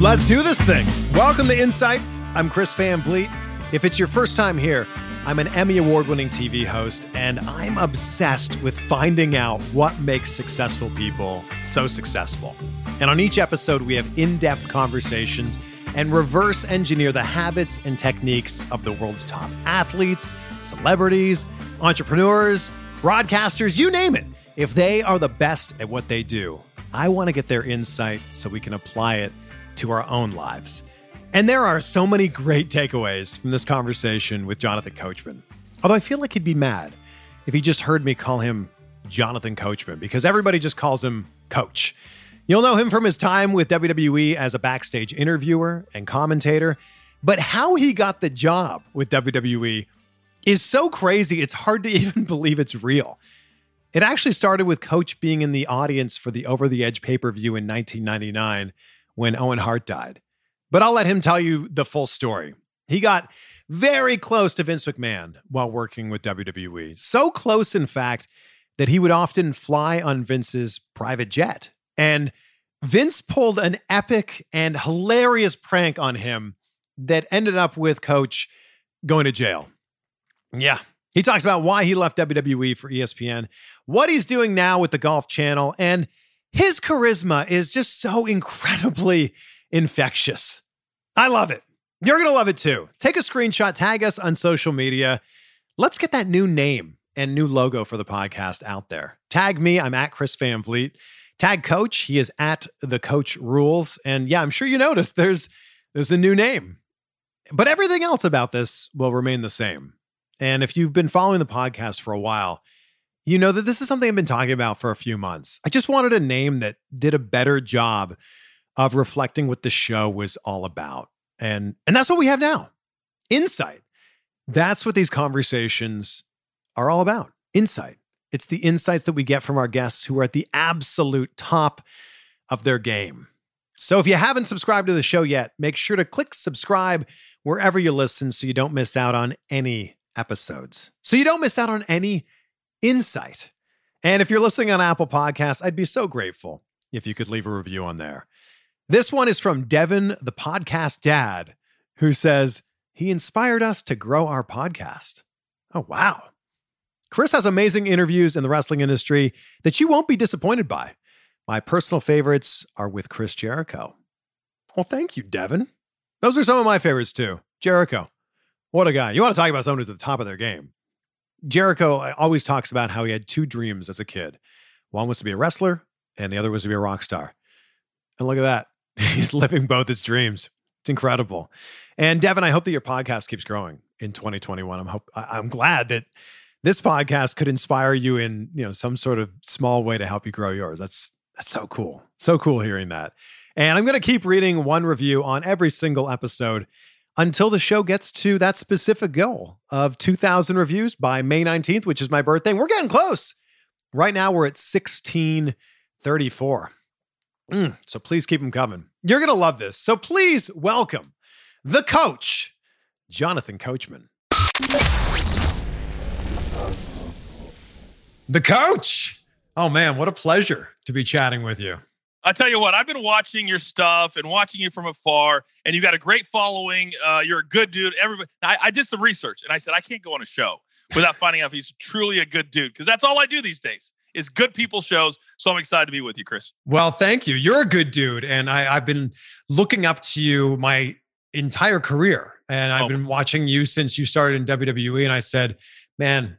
Let's do this thing. Welcome to Insight. I'm Chris Van Vliet. If it's your first time here, I'm an Emmy Award winning TV host, and I'm obsessed with finding out what makes successful people so successful. And on each episode, we have in depth conversations and reverse engineer the habits and techniques of the world's top athletes, celebrities, entrepreneurs, broadcasters, you name it. If they are the best at what they do, I want to get their insight so we can apply it to our own lives. And there are so many great takeaways from this conversation with Jonathan Coachman. Although I feel like he'd be mad if he just heard me call him Jonathan Coachman because everybody just calls him Coach. You'll know him from his time with WWE as a backstage interviewer and commentator, but how he got the job with WWE is so crazy, it's hard to even believe it's real. It actually started with Coach being in the audience for the Over the Edge pay per view in 1999 when Owen Hart died. But I'll let him tell you the full story. He got very close to Vince McMahon while working with WWE. So close, in fact, that he would often fly on Vince's private jet. And Vince pulled an epic and hilarious prank on him that ended up with Coach going to jail. Yeah. He talks about why he left WWE for ESPN, what he's doing now with the Golf Channel, and his charisma is just so incredibly infectious. I love it. You're going to love it too. Take a screenshot, tag us on social media. Let's get that new name and new logo for the podcast out there. Tag me. I'm at Chris Van. Tag Coach. He is at the Coach Rules. And yeah, I'm sure you noticed there's there's a new name. But everything else about this will remain the same. And if you've been following the podcast for a while, you know that this is something I've been talking about for a few months. I just wanted a name that did a better job of reflecting what the show was all about. And and that's what we have now. Insight. That's what these conversations are all about. Insight. It's the insights that we get from our guests who are at the absolute top of their game. So if you haven't subscribed to the show yet, make sure to click subscribe wherever you listen so you don't miss out on any episodes. So you don't miss out on any insight. And if you're listening on Apple Podcasts, I'd be so grateful if you could leave a review on there. This one is from Devin, the podcast dad, who says, He inspired us to grow our podcast. Oh, wow. Chris has amazing interviews in the wrestling industry that you won't be disappointed by. My personal favorites are with Chris Jericho. Well, thank you, Devin. Those are some of my favorites too. Jericho. What a guy. You want to talk about someone who's at the top of their game. Jericho uh, always talks about how he had two dreams as a kid. One was to be a wrestler, and the other was to be a rock star. And look at that. He's living both his dreams. It's incredible. And Devin, I hope that your podcast keeps growing in 2021. I'm hope I'm glad that this podcast could inspire you in, you know, some sort of small way to help you grow yours. That's that's so cool. So cool hearing that. And I'm going to keep reading one review on every single episode until the show gets to that specific goal of 2,000 reviews by May 19th, which is my birthday. And we're getting close. Right now, we're at 1634. Mm, so please keep them coming. You're going to love this. So please welcome the coach, Jonathan Coachman. The coach. Oh, man, what a pleasure to be chatting with you. I tell you what, I've been watching your stuff and watching you from afar, and you've got a great following. Uh, you're a good dude. Everybody, I, I, did some research, and I said I can't go on a show without finding out if he's truly a good dude because that's all I do these days is good people shows. So I'm excited to be with you, Chris. Well, thank you. You're a good dude, and I, have been looking up to you my entire career, and I've oh. been watching you since you started in WWE. And I said, man,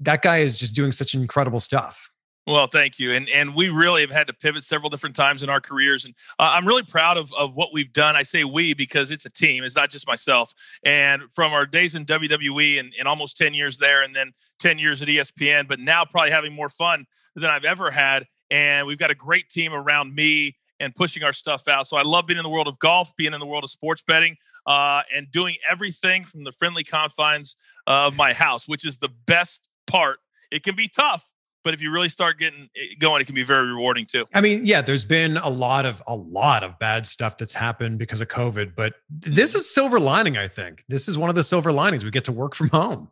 that guy is just doing such incredible stuff. Well, thank you. And and we really have had to pivot several different times in our careers, and uh, I'm really proud of of what we've done. I say we because it's a team; it's not just myself. And from our days in WWE and, and almost 10 years there, and then 10 years at ESPN, but now probably having more fun than I've ever had. And we've got a great team around me and pushing our stuff out. So I love being in the world of golf, being in the world of sports betting, uh, and doing everything from the friendly confines of my house, which is the best part. It can be tough but if you really start getting eh, going it can be very rewarding too. I mean yeah there's been a lot of a lot of bad stuff that's happened because of covid but this is silver lining i think. This is one of the silver linings. We get to work from home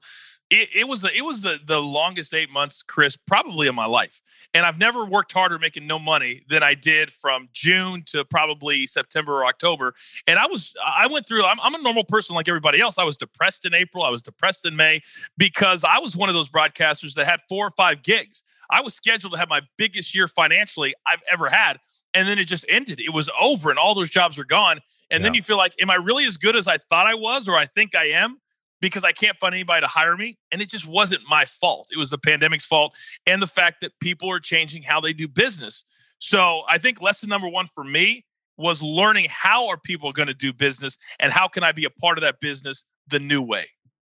it, it was the, it was the the longest eight months chris probably in my life and I've never worked harder making no money than I did from June to probably September or October. And I was, I went through, I'm, I'm a normal person like everybody else. I was depressed in April. I was depressed in May because I was one of those broadcasters that had four or five gigs. I was scheduled to have my biggest year financially I've ever had. And then it just ended. It was over and all those jobs are gone. And yeah. then you feel like, am I really as good as I thought I was or I think I am? Because I can't find anybody to hire me. And it just wasn't my fault. It was the pandemic's fault and the fact that people are changing how they do business. So I think lesson number one for me was learning how are people going to do business and how can I be a part of that business the new way.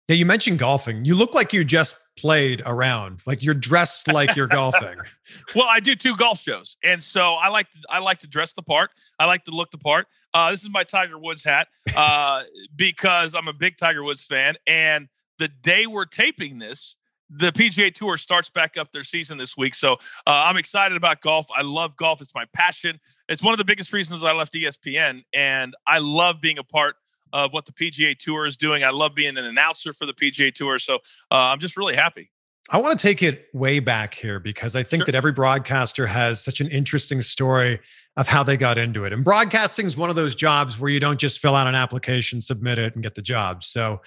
Yeah, you mentioned golfing. You look like you just played around. Like you're dressed like you're golfing. well, I do two golf shows, and so I like to, I like to dress the part. I like to look the part. Uh, this is my Tiger Woods hat uh, because I'm a big Tiger Woods fan. And the day we're taping this, the PGA Tour starts back up their season this week. So uh, I'm excited about golf. I love golf. It's my passion. It's one of the biggest reasons I left ESPN. And I love being a part of what the PGA Tour is doing. I love being an announcer for the PGA Tour. So uh, I'm just really happy. I want to take it way back here because I think sure. that every broadcaster has such an interesting story of how they got into it. And broadcasting is one of those jobs where you don't just fill out an application, submit it, and get the job. So,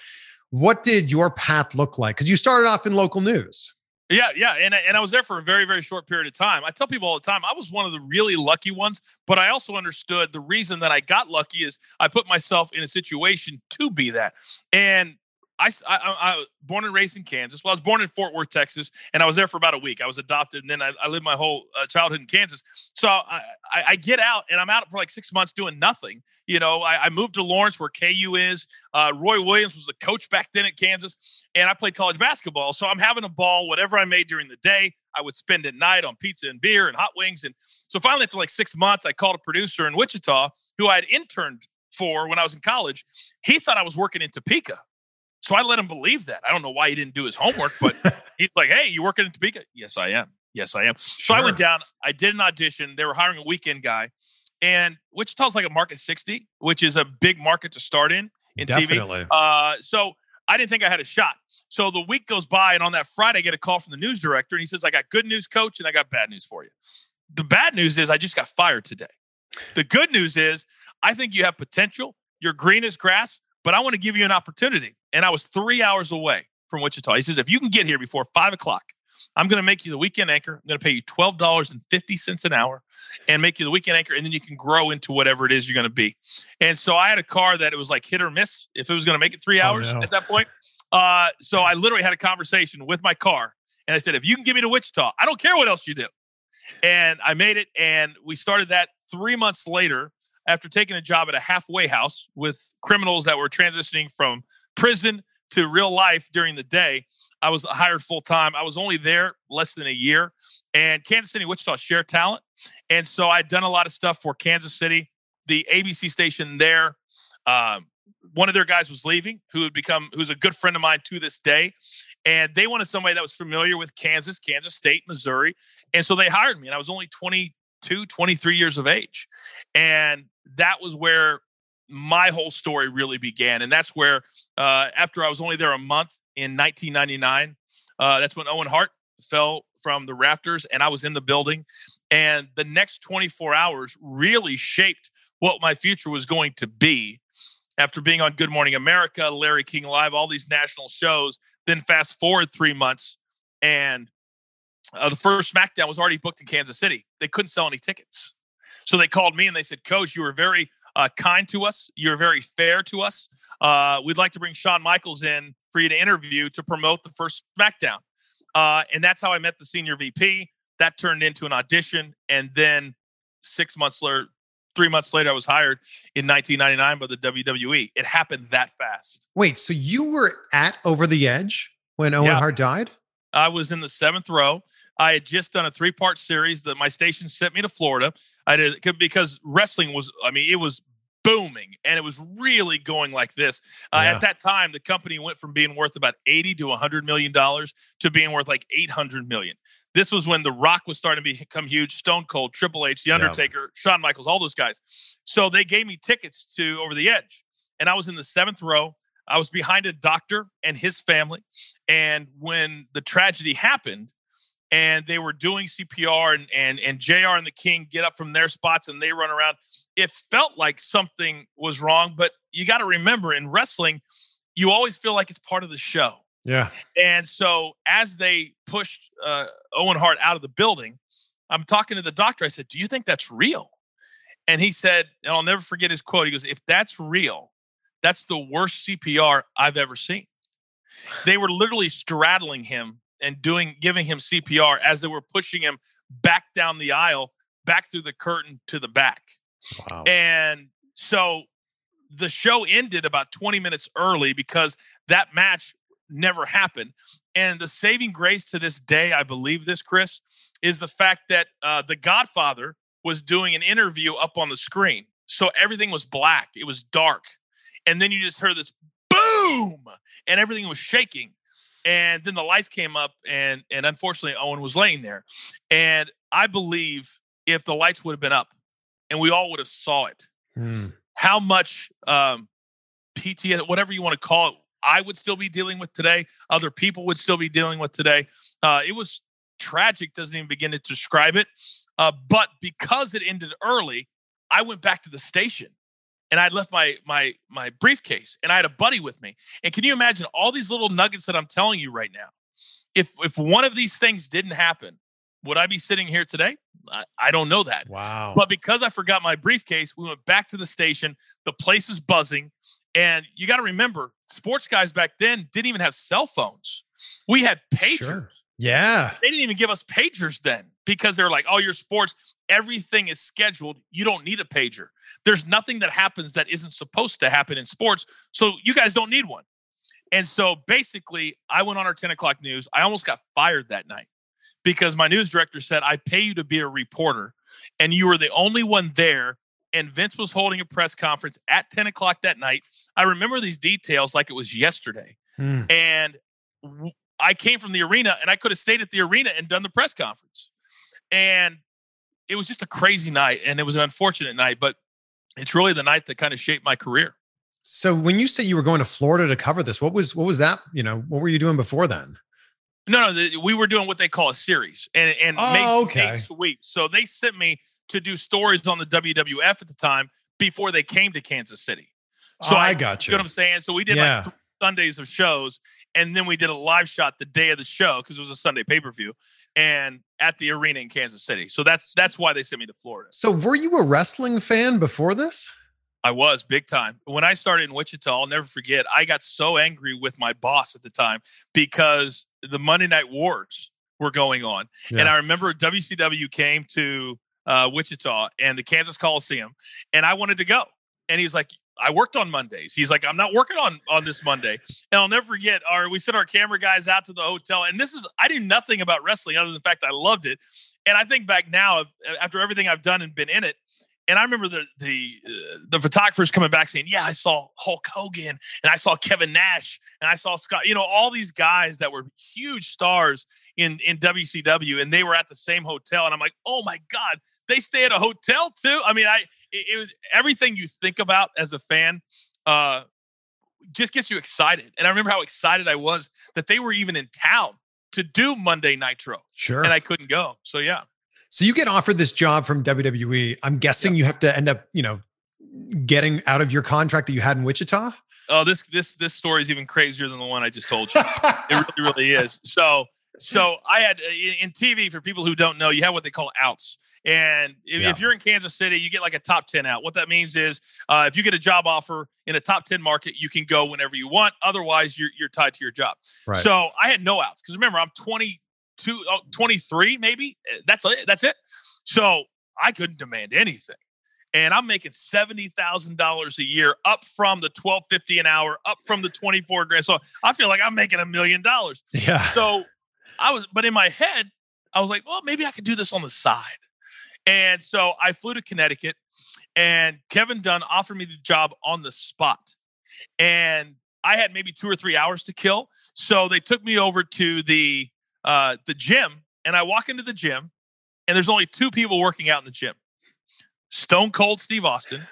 what did your path look like? Because you started off in local news. Yeah, yeah, and and I was there for a very very short period of time. I tell people all the time I was one of the really lucky ones, but I also understood the reason that I got lucky is I put myself in a situation to be that. And I, I, I, was born and raised in Kansas. Well, I was born in Fort Worth, Texas, and I was there for about a week. I was adopted, and then I, I lived my whole uh, childhood in Kansas. So I, I, I, get out, and I'm out for like six months doing nothing. You know, I, I moved to Lawrence, where KU is. Uh, Roy Williams was a coach back then at Kansas, and I played college basketball. So I'm having a ball. Whatever I made during the day, I would spend at night on pizza and beer and hot wings. And so finally, after like six months, I called a producer in Wichita who I had interned for when I was in college. He thought I was working in Topeka. So I let him believe that. I don't know why he didn't do his homework, but he's like, "Hey, you working in Topeka?" Yes, I am. Yes, I am. Sure. So I went down. I did an audition. They were hiring a weekend guy, and Wichita's like a market sixty, which is a big market to start in in Definitely. TV. Uh, so I didn't think I had a shot. So the week goes by, and on that Friday, I get a call from the news director, and he says, "I got good news, coach, and I got bad news for you." The bad news is I just got fired today. The good news is I think you have potential. You're green as grass but I want to give you an opportunity. And I was three hours away from Wichita. He says, if you can get here before five o'clock, I'm going to make you the weekend anchor. I'm going to pay you $12.50 an hour and make you the weekend anchor. And then you can grow into whatever it is you're going to be. And so I had a car that it was like hit or miss if it was going to make it three hours oh, no. at that point. Uh, so I literally had a conversation with my car. And I said, if you can get me to Wichita, I don't care what else you do. And I made it. And we started that three months later after taking a job at a halfway house with criminals that were transitioning from prison to real life during the day. I was hired full time. I was only there less than a year, and Kansas City, Wichita share talent, and so I'd done a lot of stuff for Kansas City, the ABC station there. Um, one of their guys was leaving, who had become who's a good friend of mine to this day, and they wanted somebody that was familiar with Kansas, Kansas State, Missouri, and so they hired me. And I was only 22, 23 years of age, and that was where my whole story really began. And that's where, uh, after I was only there a month in 1999, uh, that's when Owen Hart fell from the rafters and I was in the building. And the next 24 hours really shaped what my future was going to be. After being on Good Morning America, Larry King Live, all these national shows, then fast forward three months, and uh, the first SmackDown was already booked in Kansas City. They couldn't sell any tickets. So they called me and they said, Coach, you were very uh, kind to us. You're very fair to us. Uh, we'd like to bring Shawn Michaels in for you to interview to promote the first SmackDown. Uh, and that's how I met the senior VP. That turned into an audition. And then six months later, three months later, I was hired in 1999 by the WWE. It happened that fast. Wait, so you were at Over the Edge when Owen yeah. Hart died? I was in the seventh row. I had just done a three part series that my station sent me to Florida. I did it because wrestling was, I mean, it was booming and it was really going like this. Uh, yeah. At that time, the company went from being worth about 80 to 100 million dollars to being worth like 800 million. This was when The Rock was starting to become huge, Stone Cold, Triple H, The Undertaker, yeah. Shawn Michaels, all those guys. So they gave me tickets to Over the Edge. And I was in the seventh row. I was behind a doctor and his family. And when the tragedy happened, and they were doing CPR and and and JR and the King get up from their spots and they run around. It felt like something was wrong, but you got to remember in wrestling, you always feel like it's part of the show. Yeah. And so as they pushed uh, Owen Hart out of the building, I'm talking to the doctor. I said, "Do you think that's real?" And he said, and I'll never forget his quote. He goes, "If that's real, that's the worst CPR I've ever seen." They were literally straddling him and doing giving him CPR as they were pushing him back down the aisle, back through the curtain to the back. Wow. And so the show ended about 20 minutes early because that match never happened. And the saving grace to this day, I believe this, Chris, is the fact that uh, the Godfather was doing an interview up on the screen. So everything was black, it was dark. And then you just heard this boom, and everything was shaking and then the lights came up and and unfortunately owen was laying there and i believe if the lights would have been up and we all would have saw it mm. how much um pts whatever you want to call it i would still be dealing with today other people would still be dealing with today uh it was tragic doesn't even begin to describe it uh but because it ended early i went back to the station and I'd left my my my briefcase and I had a buddy with me. And can you imagine all these little nuggets that I'm telling you right now? If if one of these things didn't happen, would I be sitting here today? I, I don't know that. Wow. But because I forgot my briefcase, we went back to the station. The place is buzzing. And you got to remember, sports guys back then didn't even have cell phones. We had pagers. Sure. Yeah. They didn't even give us pagers then because they're like, oh, your sports, everything is scheduled. You don't need a pager. There's nothing that happens that isn't supposed to happen in sports. So you guys don't need one. And so basically, I went on our 10 o'clock news. I almost got fired that night because my news director said, I pay you to be a reporter, and you were the only one there. And Vince was holding a press conference at 10 o'clock that night. I remember these details like it was yesterday. Hmm. And I came from the arena and I could have stayed at the arena and done the press conference. And it was just a crazy night and it was an unfortunate night, but it's really the night that kind of shaped my career. So when you say you were going to Florida to cover this, what was what was that? You know, what were you doing before then? No, no, the, we were doing what they call a series and and oh, make, okay. make sweep. So they sent me to do stories on the WWF at the time before they came to Kansas City. So oh, I, I got you. You know what I'm saying? So we did yeah. like Sundays of shows, and then we did a live shot the day of the show because it was a Sunday pay per view, and at the arena in Kansas City. So that's that's why they sent me to Florida. So were you a wrestling fan before this? I was big time. When I started in Wichita, I'll never forget. I got so angry with my boss at the time because the Monday Night Wars were going on, yeah. and I remember WCW came to uh, Wichita and the Kansas Coliseum, and I wanted to go. And he was like, I worked on Mondays. He's like, I'm not working on on this Monday. And I'll never forget. Our we sent our camera guys out to the hotel, and this is I knew nothing about wrestling other than the fact I loved it. And I think back now, after everything I've done and been in it, and I remember the the uh, the photographers coming back saying, "Yeah, I saw Hulk Hogan and I saw Kevin Nash and I saw Scott. You know, all these guys that were huge stars in in WCW, and they were at the same hotel. And I'm like, oh my god, they stay at a hotel too. I mean, I it, it was everything you think about as a fan. Uh, just gets you excited. And I remember how excited I was that they were even in town to do Monday Nitro. Sure. And I couldn't go. So yeah. So you get offered this job from WWE. I'm guessing you have to end up, you know, getting out of your contract that you had in Wichita. Oh, this this this story is even crazier than the one I just told you. it really, really is. So so I had uh, in TV for people who don't know, you have what they call outs. And if, yeah. if, you're in Kansas City, you get like a top 10 out. What that means is uh, if you get a job offer in a top 10 market, you can go whenever you want. Otherwise, you're, you're tied to your job. Right. So I had no outs because remember, I'm 20, two, oh, 23 maybe. Eh, that's it. That's it. So I couldn't demand anything. And I'm making seventy thousand dollars a year, up from the twelve fifty an hour, up from the twenty four grand. So I feel like I'm making a million dollars. Yeah. So I was, but in my head, I was like, well, maybe I could do this on the side. And so I flew to Connecticut, and Kevin Dunn offered me the job on the spot. And I had maybe two or three hours to kill, so they took me over to the uh, the gym, and I walk into the gym, and there's only two people working out in the gym Stone Cold Steve Austin.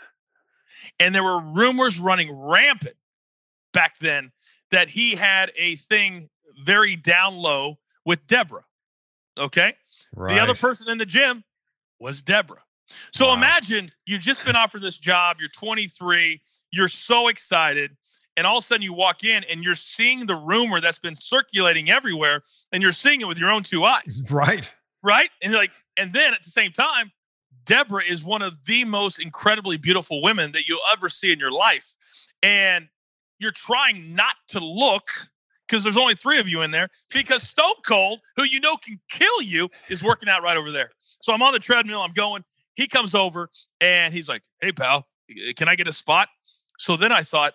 And there were rumors running rampant back then that he had a thing very down low with Debra. Okay. Right. The other person in the gym was Debra. So wow. imagine you've just been offered this job, you're 23, you're so excited, and all of a sudden you walk in and you're seeing the rumor that's been circulating everywhere and you're seeing it with your own two eyes. Right. Right? And like and then at the same time deborah is one of the most incredibly beautiful women that you'll ever see in your life. And you're trying not to look because there's only three of you in there because stone cold who you know can kill you is working out right over there. So i'm on the treadmill i'm going he comes over and he's like hey pal can i get a spot? So then i thought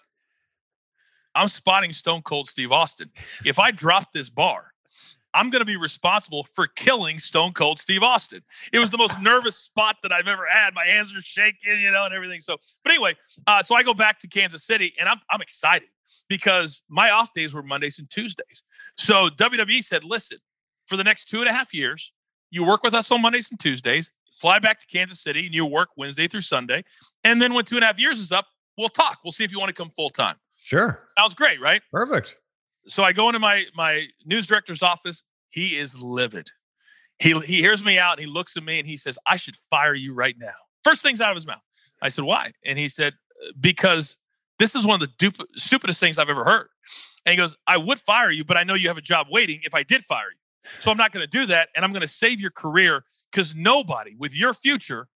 I'm spotting Stone Cold Steve Austin. If I drop this bar, I'm going to be responsible for killing Stone Cold Steve Austin. It was the most nervous spot that I've ever had. My hands are shaking, you know, and everything. So, but anyway, uh, so I go back to Kansas City and I'm, I'm excited because my off days were Mondays and Tuesdays. So WWE said, listen, for the next two and a half years, you work with us on Mondays and Tuesdays, fly back to Kansas City, and you work Wednesday through Sunday. And then when two and a half years is up, we'll talk. We'll see if you want to come full time. Sure. Sounds great, right? Perfect. So I go into my my news director's office. He is livid. He he hears me out and he looks at me and he says, "I should fire you right now." First things out of his mouth. I said, "Why?" And he said, uh, "Because this is one of the stupidest things I've ever heard." And he goes, "I would fire you, but I know you have a job waiting if I did fire you. So I'm not going to do that, and I'm going to save your career because nobody with your future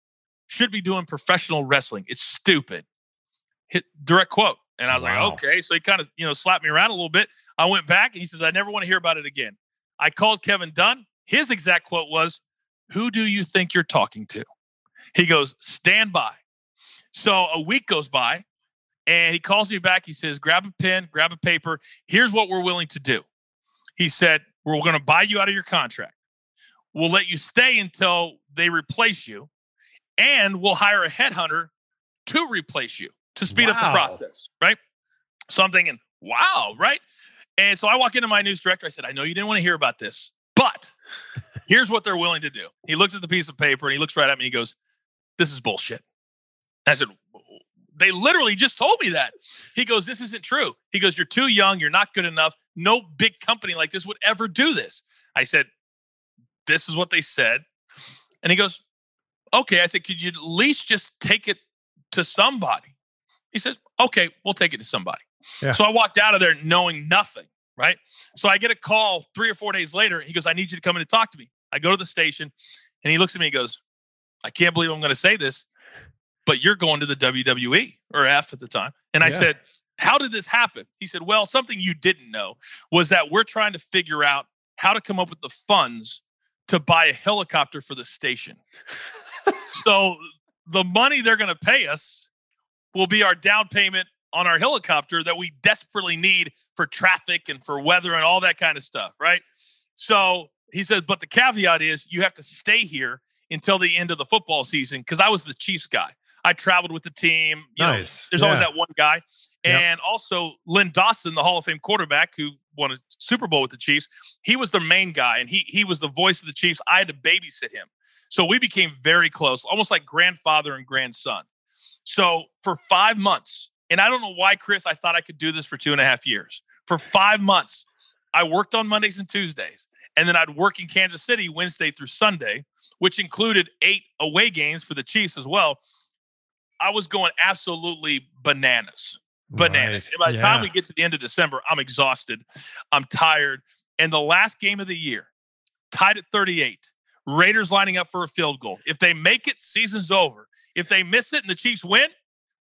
should be doing professional wrestling. It's stupid." Hit direct quote. And I was wow. like, okay. So he kind of, you know, slapped me around a little bit. I went back and he says, I never want to hear about it again. I called Kevin Dunn. His exact quote was, Who do you think you're talking to? He goes, Stand by. So a week goes by and he calls me back. He says, Grab a pen, grab a paper. Here's what we're willing to do. He said, We're going to buy you out of your contract. We'll let you stay until they replace you, and we'll hire a headhunter to replace you to speed wow. up the process, right? So I'm thinking, wow, right? And so I walk into my news director. I said, I know you didn't want to hear about this, but here's what they're willing to do. He looked at the piece of paper and he looks right at me. He goes, This is bullshit. I said, They literally just told me that. He goes, This isn't true. He goes, You're too young. You're not good enough. No big company like this would ever do this. I said, This is what they said. And he goes, Okay. I said, Could you at least just take it to somebody? He says, okay, we'll take it to somebody. Yeah. So I walked out of there knowing nothing, right? So I get a call three or four days later. He goes, I need you to come in and talk to me. I go to the station and he looks at me and goes, I can't believe I'm going to say this, but you're going to the WWE or F at the time. And I said, How did this happen? He said, Well, something you didn't know was that we're trying to figure out how to come up with the funds to buy a helicopter for the station. so the money they're going to pay us will be our down payment on our helicopter that we desperately need for traffic and for weather and all that kind of stuff, right? So he said, but the caveat is you have to stay here until the end of the football season because I was the Chiefs guy. I traveled with the team. You nice. Know, there's yeah. always that one guy. Yep. And also Len Dawson, the Hall of Fame quarterback who won a Super Bowl with the Chiefs, he was the main guy and he he was the voice of the Chiefs. I had to babysit him. So we became very close, almost like grandfather and grandson. So for five months, and I don't know why, Chris, I thought I could do this for two and a half years. For five months, I worked on Mondays and Tuesdays. And then I'd work in Kansas City Wednesday through Sunday, which included eight away games for the Chiefs as well. I was going absolutely bananas. Bananas. Right. And by the yeah. time we get to the end of December, I'm exhausted. I'm tired. And the last game of the year, tied at 38, Raiders lining up for a field goal. If they make it, season's over. If they miss it and the Chiefs win,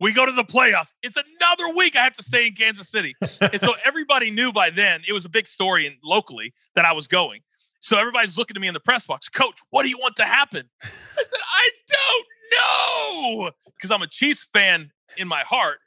we go to the playoffs. It's another week I have to stay in Kansas City. and so everybody knew by then, it was a big story and locally that I was going. So everybody's looking at me in the press box, Coach, what do you want to happen? I said, I don't know. Because I'm a Chiefs fan in my heart,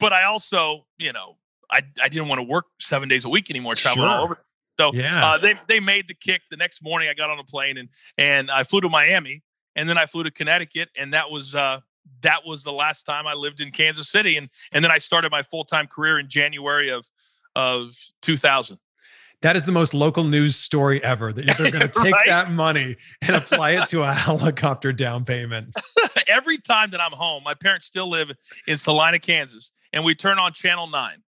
but I also, you know, I, I didn't want to work seven days a week anymore, traveling sure. all over. So yeah. uh, they they made the kick the next morning. I got on a plane and and I flew to Miami and then I flew to Connecticut and that was uh, that was the last time I lived in Kansas City and and then I started my full time career in January of of 2000. That is the most local news story ever. That they're going to take right? that money and apply it to a helicopter down payment. Every time that I'm home, my parents still live in Salina, Kansas, and we turn on Channel Nine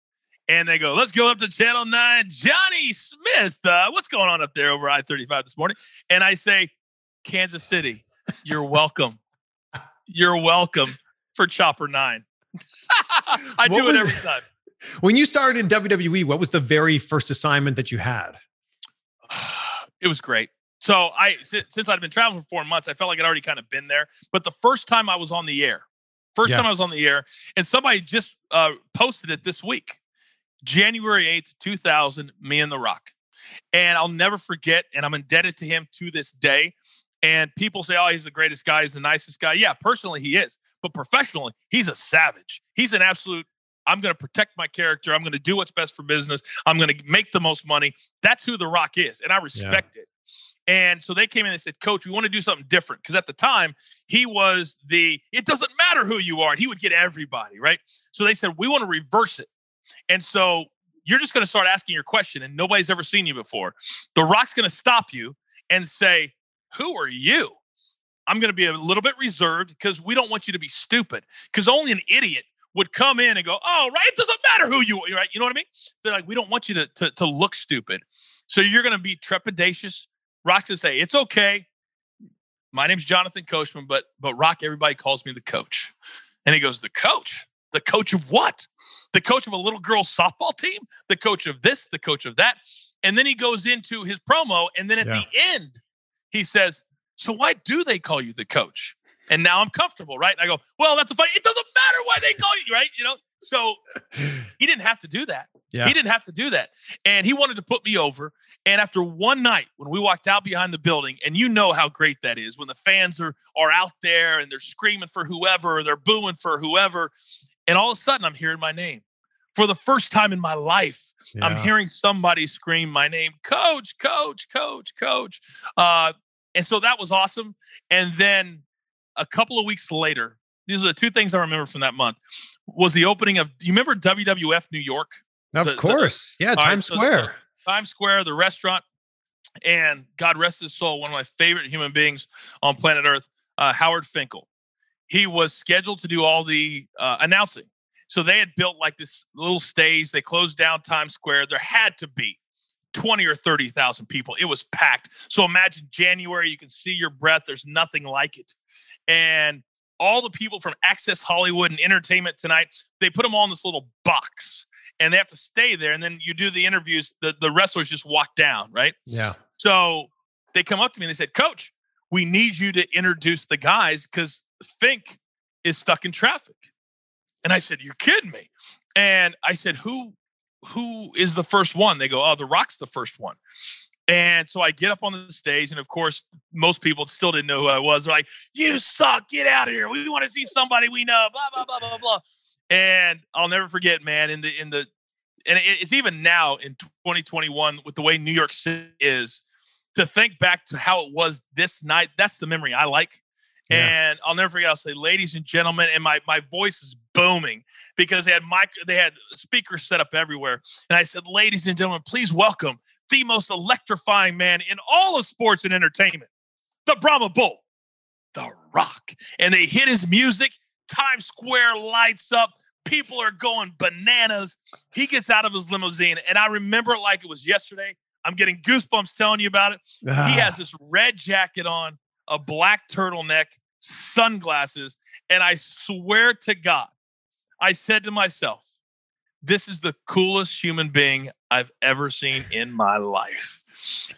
and they go, let's go up to Channel 9. Johnny Smith, uh, what's going on up there over I 35 this morning? And I say, Kansas City, you're welcome. you're welcome for Chopper 9. I what do it every time. When you started in WWE, what was the very first assignment that you had? it was great. So I since I'd been traveling for four months, I felt like I'd already kind of been there. But the first time I was on the air, first yeah. time I was on the air, and somebody just uh, posted it this week. January 8th, 2000, me and The Rock. And I'll never forget, and I'm indebted to him to this day. And people say, oh, he's the greatest guy, he's the nicest guy. Yeah, personally, he is. But professionally, he's a savage. He's an absolute, I'm going to protect my character. I'm going to do what's best for business. I'm going to make the most money. That's who The Rock is. And I respect yeah. it. And so they came in and said, Coach, we want to do something different. Because at the time, he was the, it doesn't matter who you are. And he would get everybody, right? So they said, we want to reverse it. And so you're just going to start asking your question, and nobody's ever seen you before. The Rock's going to stop you and say, Who are you? I'm going to be a little bit reserved because we don't want you to be stupid. Because only an idiot would come in and go, "Oh, right, it doesn't matter who you are." Right? You know what I mean? They're like, "We don't want you to to, to look stupid." So you're going to be trepidatious. Rock's going to say, "It's okay. My name's Jonathan Coachman, but but Rock, everybody calls me the coach." And he goes, "The coach? The coach of what?" the coach of a little girls softball team, the coach of this, the coach of that. And then he goes into his promo. And then at yeah. the end, he says, So why do they call you the coach? And now I'm comfortable, right? And I go, Well, that's a funny. It doesn't matter why they call you, right? You know, so he didn't have to do that. Yeah. He didn't have to do that. And he wanted to put me over. And after one night, when we walked out behind the building, and you know how great that is when the fans are are out there and they're screaming for whoever, or they're booing for whoever, and all of a sudden I'm hearing my name for the first time in my life. Yeah. I'm hearing somebody scream my name, coach, coach, coach, coach. Uh, and so that was awesome. And then a couple of weeks later, these are the two things I remember from that month was the opening of, do you remember WWF New York? Of the, course. The, yeah, Times right, Square. The, Times Square, the restaurant. And God rest his soul, one of my favorite human beings on planet Earth, uh, Howard Finkel. He was scheduled to do all the uh, announcing so they had built like this little stage. They closed down Times Square. There had to be 20 or 30,000 people. It was packed. So imagine January, you can see your breath. There's nothing like it. And all the people from Access Hollywood and Entertainment Tonight, they put them all in this little box and they have to stay there. And then you do the interviews, the, the wrestlers just walk down, right? Yeah. So they come up to me and they said, Coach, we need you to introduce the guys because Fink is stuck in traffic. And I said, You're kidding me. And I said, Who who is the first one? They go, Oh, the rock's the first one. And so I get up on the stage, and of course, most people still didn't know who I was. They're like, "You suck! Get out of here! We want to see somebody we know." Blah blah blah blah blah. And I'll never forget, man. In the in the and it's even now in 2021 with the way New York City is. To think back to how it was this night, that's the memory I like. Yeah. And I'll never forget. I'll say, "Ladies and gentlemen," and my my voice is booming because they had mic, they had speakers set up everywhere. And I said, "Ladies and gentlemen, please welcome the most electrifying man in all of sports and entertainment, the Brahma Bull, The Rock. And they hit his music. Times Square lights up. People are going bananas. He gets out of his limousine. And I remember it like it was yesterday. I'm getting goosebumps telling you about it. Ah. He has this red jacket on, a black turtleneck, sunglasses. And I swear to God, I said to myself, this is the coolest human being I've ever seen in my life.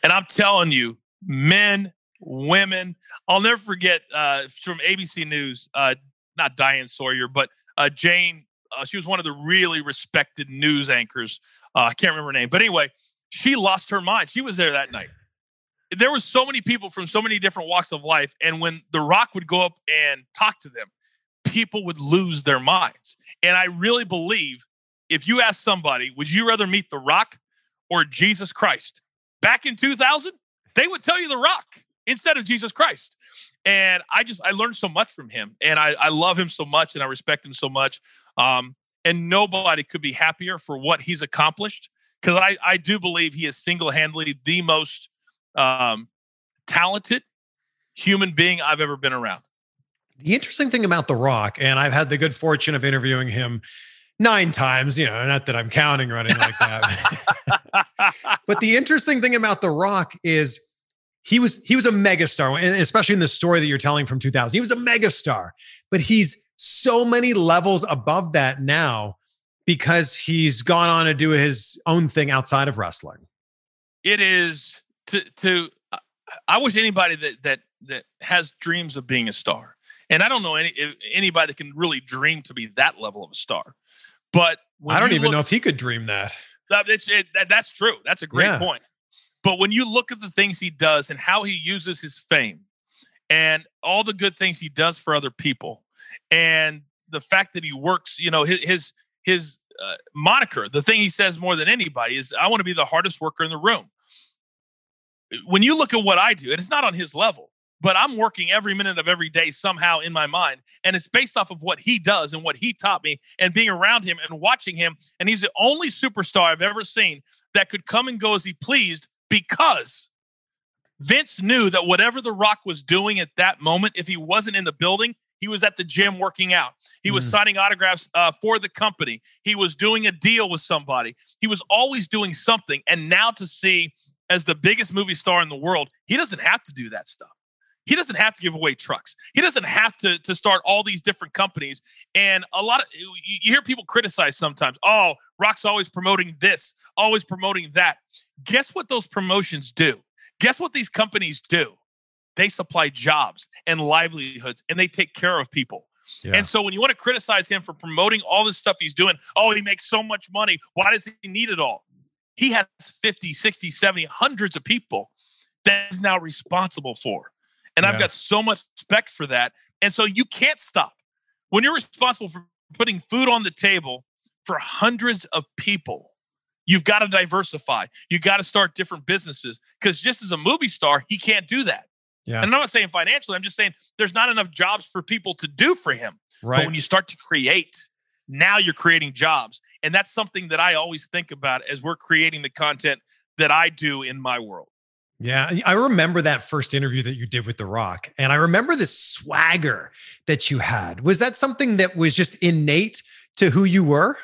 And I'm telling you, men, women, I'll never forget uh, from ABC News, uh, not Diane Sawyer, but uh, Jane. Uh, she was one of the really respected news anchors. Uh, I can't remember her name, but anyway, she lost her mind. She was there that night. There was so many people from so many different walks of life, and when The Rock would go up and talk to them, people would lose their minds. And I really believe if you ask somebody, would you rather meet The Rock or Jesus Christ? Back in 2000, they would tell you The Rock instead of Jesus Christ. And I just, I learned so much from him. And I, I love him so much and I respect him so much. Um, and nobody could be happier for what he's accomplished because I, I do believe he is single handedly the most um, talented human being I've ever been around. The interesting thing about The Rock, and I've had the good fortune of interviewing him nine times, you know, not that I'm counting or anything like that. but the interesting thing about The Rock is he was he was a megastar, and especially in the story that you're telling from 2000. He was a megastar, but he's so many levels above that now because he's gone on to do his own thing outside of wrestling. It is to to I wish anybody that that that has dreams of being a star. And I don't know any anybody that can really dream to be that level of a star. But I don't even look, know if he could dream that. It, that's true. That's a great yeah. point. But when you look at the things he does and how he uses his fame and all the good things he does for other people and the fact that he works, you know, his his, his uh, moniker, the thing he says more than anybody is, "I want to be the hardest worker in the room." When you look at what I do, and it's not on his level, but I'm working every minute of every day somehow in my mind. And it's based off of what he does and what he taught me and being around him and watching him. And he's the only superstar I've ever seen that could come and go as he pleased because Vince knew that whatever The Rock was doing at that moment, if he wasn't in the building, he was at the gym working out. He was mm. signing autographs uh, for the company. He was doing a deal with somebody. He was always doing something. And now to see, as the biggest movie star in the world, he doesn't have to do that stuff. He doesn't have to give away trucks. He doesn't have to to start all these different companies. And a lot of you, hear people criticize sometimes. Oh, Rock's always promoting this, always promoting that. Guess what those promotions do? Guess what these companies do? They supply jobs and livelihoods, and they take care of people. Yeah. And so when you want to criticize him for promoting all this stuff he's doing, oh, he makes so much money. Why does he need it all? He has 50, 60, 70, hundreds of people that is now responsible for. And yeah. I've got so much respect for that. And so you can't stop. When you're responsible for putting food on the table for hundreds of people, you've got to diversify. You've got to start different businesses because just as a movie star, he can't do that. Yeah. And I'm not saying financially, I'm just saying there's not enough jobs for people to do for him. Right. But when you start to create, now you're creating jobs. And that's something that I always think about as we're creating the content that I do in my world. Yeah, I remember that first interview that you did with The Rock. And I remember the swagger that you had. Was that something that was just innate to who you were?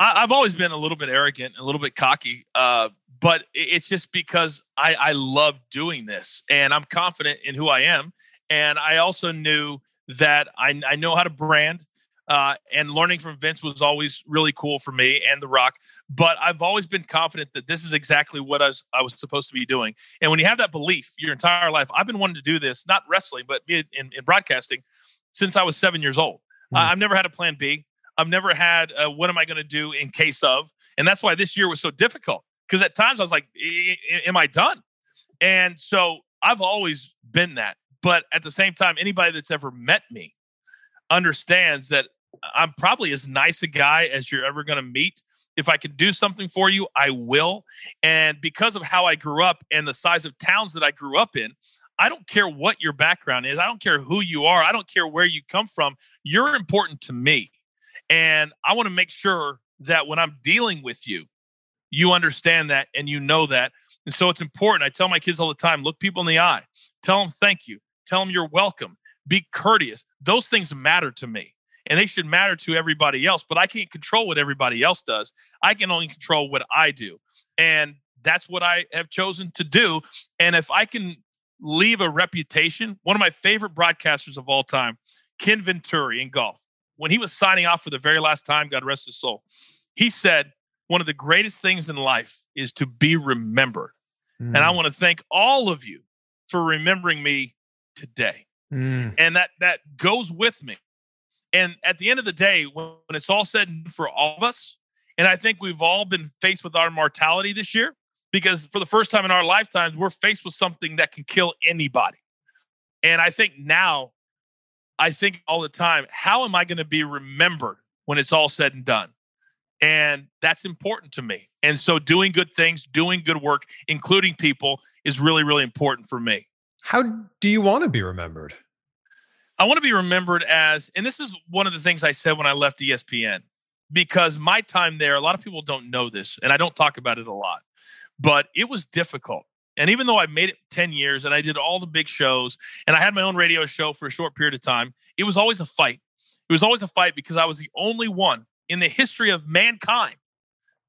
I, have always been a little bit arrogant, a little bit cocky, uh, but it's just because I, I love doing this and I'm confident in who I am. And I also knew that I, I know how to brand. Uh, and learning from Vince was always really cool for me and The Rock. But I've always been confident that this is exactly what I was, I was supposed to be doing. And when you have that belief your entire life, I've been wanting to do this, not wrestling, but in, in broadcasting since I was seven years old. Mm. I've never had a plan B. I've never had a, what am I going to do in case of. And that's why this year was so difficult because at times I was like, am I done? And so I've always been that. But at the same time, anybody that's ever met me understands that I'm probably as nice a guy as you're ever going to meet. If I can do something for you, I will. And because of how I grew up and the size of towns that I grew up in, I don't care what your background is. I don't care who you are. I don't care where you come from. You're important to me. And I want to make sure that when I'm dealing with you, you understand that and you know that. And so it's important. I tell my kids all the time look people in the eye, tell them thank you, tell them you're welcome, be courteous. Those things matter to me and they should matter to everybody else. But I can't control what everybody else does. I can only control what I do. And that's what I have chosen to do. And if I can leave a reputation, one of my favorite broadcasters of all time, Ken Venturi in golf, when he was signing off for the very last time, God rest his soul, he said, one of the greatest things in life is to be remembered. Mm. And I mm. want to thank all of you for remembering me today. Mm. And that that goes with me. And at the end of the day, when, it's all said for all of us, and I think we've all been faced with our mortality this year because for the first time in our lifetimes, we're faced with something that can kill anybody. And I think now, I think all the time, how am I going to be remembered when it's all said and done? And that's important to me. And so doing good things, doing good work, including people is really, really important for me. How do you want to be remembered? I want to be remembered as, and this is one of the things I said when I left ESPN, because my time there, a lot of people don't know this, and I don't talk about it a lot, but it was difficult. And even though I made it 10 years and I did all the big shows and I had my own radio show for a short period of time, it was always a fight. It was always a fight because I was the only one in the history of mankind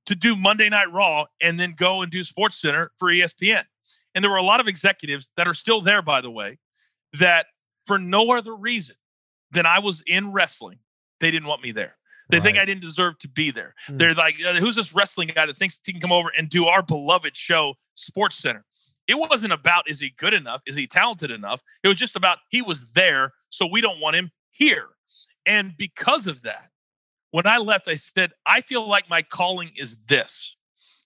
to do Monday Night Raw and then go and do SportsCenter for ESPN. And there were a lot of executives that are still there, by the way, that for no other reason than I was in wrestling, they didn't want me there. They right. think I didn't deserve to be there. Mm. They're like, uh, who's this wrestling guy that thinks he can come over and do our beloved show, SportsCenter? It wasn't about is he good enough? Is he talented enough? It was just about he was there, so we don't want him here. And because of that, when I left, I said, I feel like my calling is this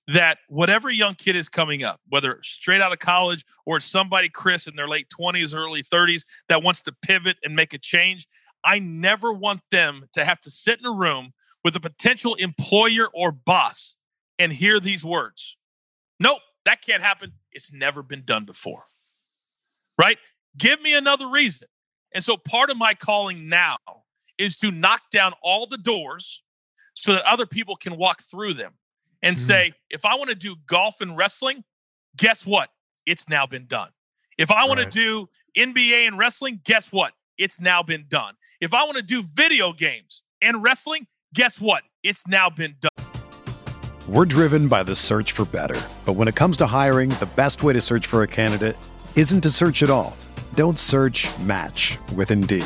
that whatever young kid is coming up, whether straight out of college or somebody, Chris, in their late 20s, early 30s, that wants to pivot and make a change, I never want them to have to sit in a room with a potential employer or boss and hear these words. Nope, that can't happen. It's never been done before. Right? Give me another reason. And so part of my calling now is to knock down all the doors so that other people can walk through them and mm. say, if I want to do golf and wrestling, guess what? It's now been done. If I want right. to do NBA and wrestling, guess what? It's now been done. If I want to do video games and wrestling, guess what? It's now been done. We're driven by the search for better. But when it comes to hiring, the best way to search for a candidate isn't to search at all. Don't search match with Indeed.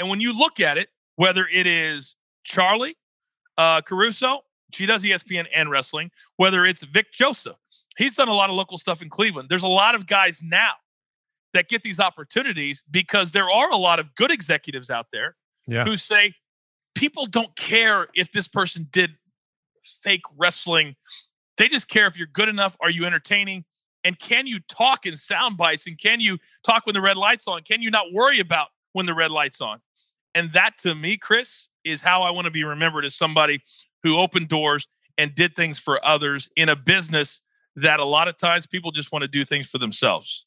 And when you look at it, whether it is Charly uh, Caruso, she does ESPN and wrestling, whether it's Vic Joseph, he's done a lot of local stuff in Cleveland. There's a lot of guys now that get these opportunities because there are a lot of good executives out there yeah. who say people don't care if this person did fake wrestling. They just care if you're good enough. Are you entertaining? And can you talk in sound bites? And can you talk when the red light's on? Can you not worry about when the red light's on? And that to me, Chris, is how I want to be remembered as somebody who opened doors and did things for others in a business that a lot of times people just want to do things for themselves.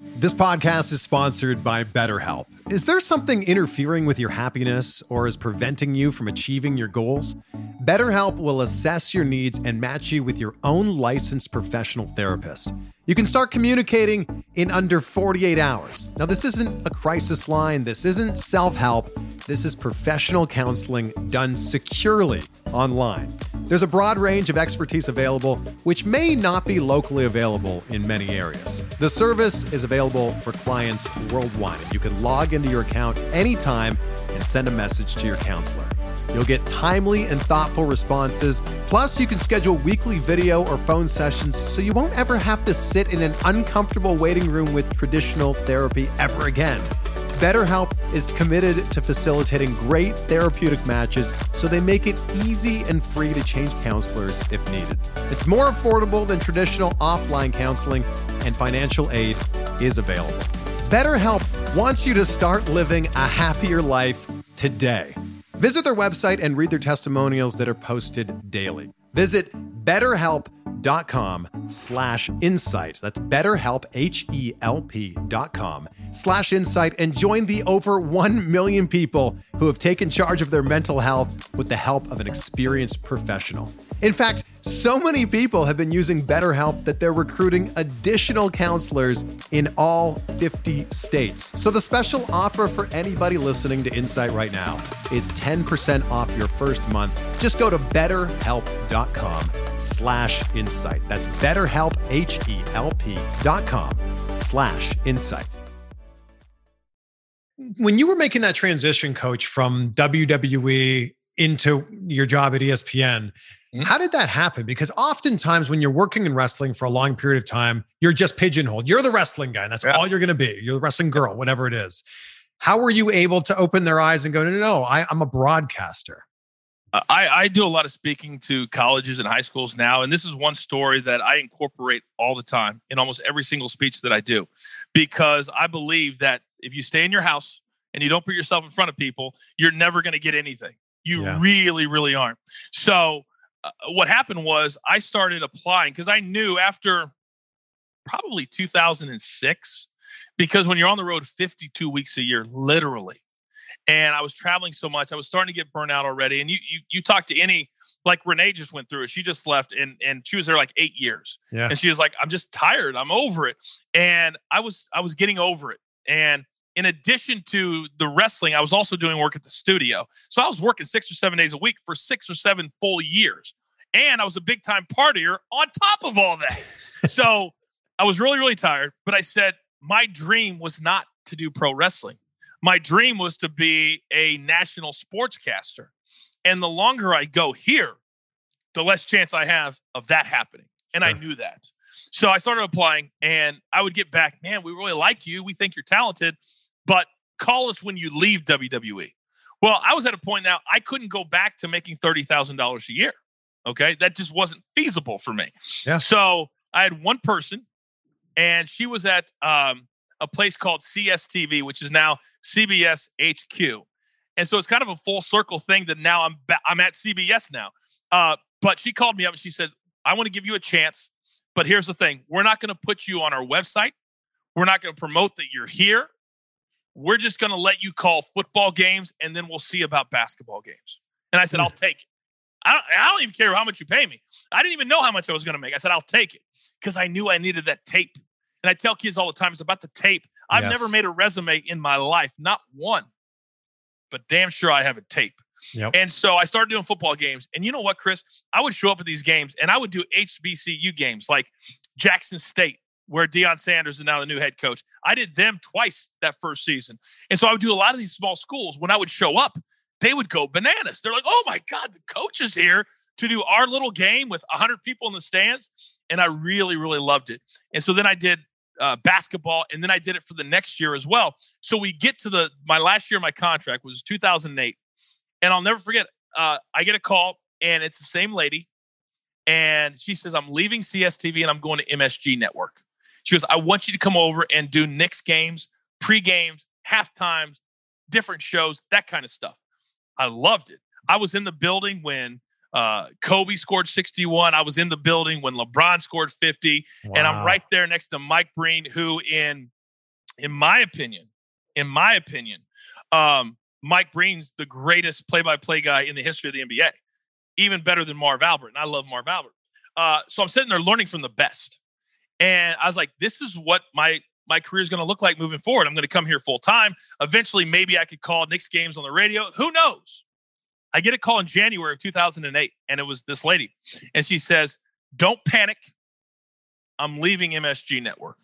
This podcast is sponsored by BetterHelp. Is there something interfering with your happiness or is preventing you from achieving your goals? BetterHelp will assess your needs and match you with your own licensed professional therapist. You can start communicating in under 48 hours. Now, this isn't a crisis line, this isn't self help, this is professional counseling done securely online. There's a broad range of expertise available, which may not be locally available in many areas. The service is available for clients worldwide. You can log into your account anytime and send a message to your counselor. You'll get timely and thoughtful responses. Plus, you can schedule weekly video or phone sessions so you won't ever have to sit in an uncomfortable waiting room with traditional therapy ever again. BetterHelp is committed to facilitating great therapeutic matches so they make it easy and free to change counselors if needed. It's more affordable than traditional offline counseling, and financial aid is available. BetterHelp wants you to start living a happier life today. Visit their website and read their testimonials that are posted daily. Visit betterhelp.com slash insight. That's betterhelp, H-E-L-P dot com slash insight and join the over 1 million people who have taken charge of their mental health with the help of an experienced professional. In fact, so many people have been using BetterHelp that they're recruiting additional counselors in all 50 states. So the special offer for anybody listening to Insight right now is 10% off your first month. Just go to betterhelp.com slash insight. That's betterhelp, H-E-L-P dot com slash insight. When you were making that transition, coach, from WWE into your job at ESPN, Mm-hmm. How did that happen? Because oftentimes when you're working in wrestling for a long period of time, you're just pigeonholed. You're the wrestling guy, and that's yeah. all you're going to be. You're the wrestling girl, whatever it is. How were you able to open their eyes and go, no, no, no, I, I'm a broadcaster? I, I do a lot of speaking to colleges and high schools now, and this is one story that I incorporate all the time in almost every single speech that I do, because I believe that if you stay in your house and you don't put yourself in front of people, you're never going to get anything. You yeah. really, really aren't. So uh, Uh, what happened was I started applying because I knew after probably 2006, because when you're on the road 52 weeks a year, literally, and I was traveling so much, I was starting to get burnt out already. And you you you talk to any like Renee just went through it. She just left and and she was there like eight years. Yeah. And she was like, I'm just tired. I'm over it. And I was I was getting over it. And in addition to the wrestling, I was also doing work at the studio. So I was working six or seven days a week for six or seven full years. And I was a big time partier on top of all that. so I was really, really tired. But I said, my dream was not to do pro wrestling. My dream was to be a national sportscaster. And the longer I go here, the less chance I have of that happening. And sure. I knew that. So I started applying and I would get back, man, we really like you. We think you're talented but call us when you leave WWE. Well, I was at a point now I couldn't go back to making $30,000 a year. Okay. That just wasn't feasible for me. Yeah. So I had one person and she was at um, a place called CSTV, which is now CBS HQ. And so it's kind of a full circle thing that now I'm ba- I'm at CBS now. Uh, but she called me up and she said, I want to give you a chance. But here's the thing we're not going to put you on our website. We're not going to promote that you're here we're just going to let you call football games and then we'll see about basketball games. And I said, I'll take it. I don't, I don't even care how much you pay me. I didn't even know how much I was going to make. I said, I'll take it because I knew I needed that tape. And I tell kids all the time, it's about the tape. I've yes. never made a resume in my life, not one, but damn sure I have a tape. Yep. And so I started doing football games. And you know what, Chris? I would show up at these games and I would do HBCU games like Jackson State where Deion Sanders is now the new head coach. I did them twice that first season. And so I would do a lot of these small schools. When I would show up, they would go bananas. They're like, oh my God, the coach is here to do our little game with 100 people in the stands. And I really, really loved it. And so then I did uh, basketball, and then I did it for the next year as well. So we get to the my last year of my contract was 2008, and I'll never forget. Uh, I get a call, and it's the same lady, and she says, "I'm leaving CSTV and I'm going to MSG Network." She goes, I want you to come over and do Knicks games, pre games, half times, different shows, that kind of stuff. I loved it. I was in the building when uh, Kobe scored 61. I was in the building when LeBron scored 50, wow. and I'm right there next to Mike Breen, who, in in my opinion, in my opinion, um, Mike Breen's the greatest play-by-play guy in the history of the NBA, even better than Marv Albert. And I love Marv Albert. Uh, so I'm sitting there learning from the best, and I was like, "This is what my my career is going to look like moving forward. I'm going to come here full time. Eventually, maybe I could call Knicks games on the radio. Who knows?" I get a call in January of 2008, and it was this lady, and she says, "Don't panic. I'm leaving MSG Network."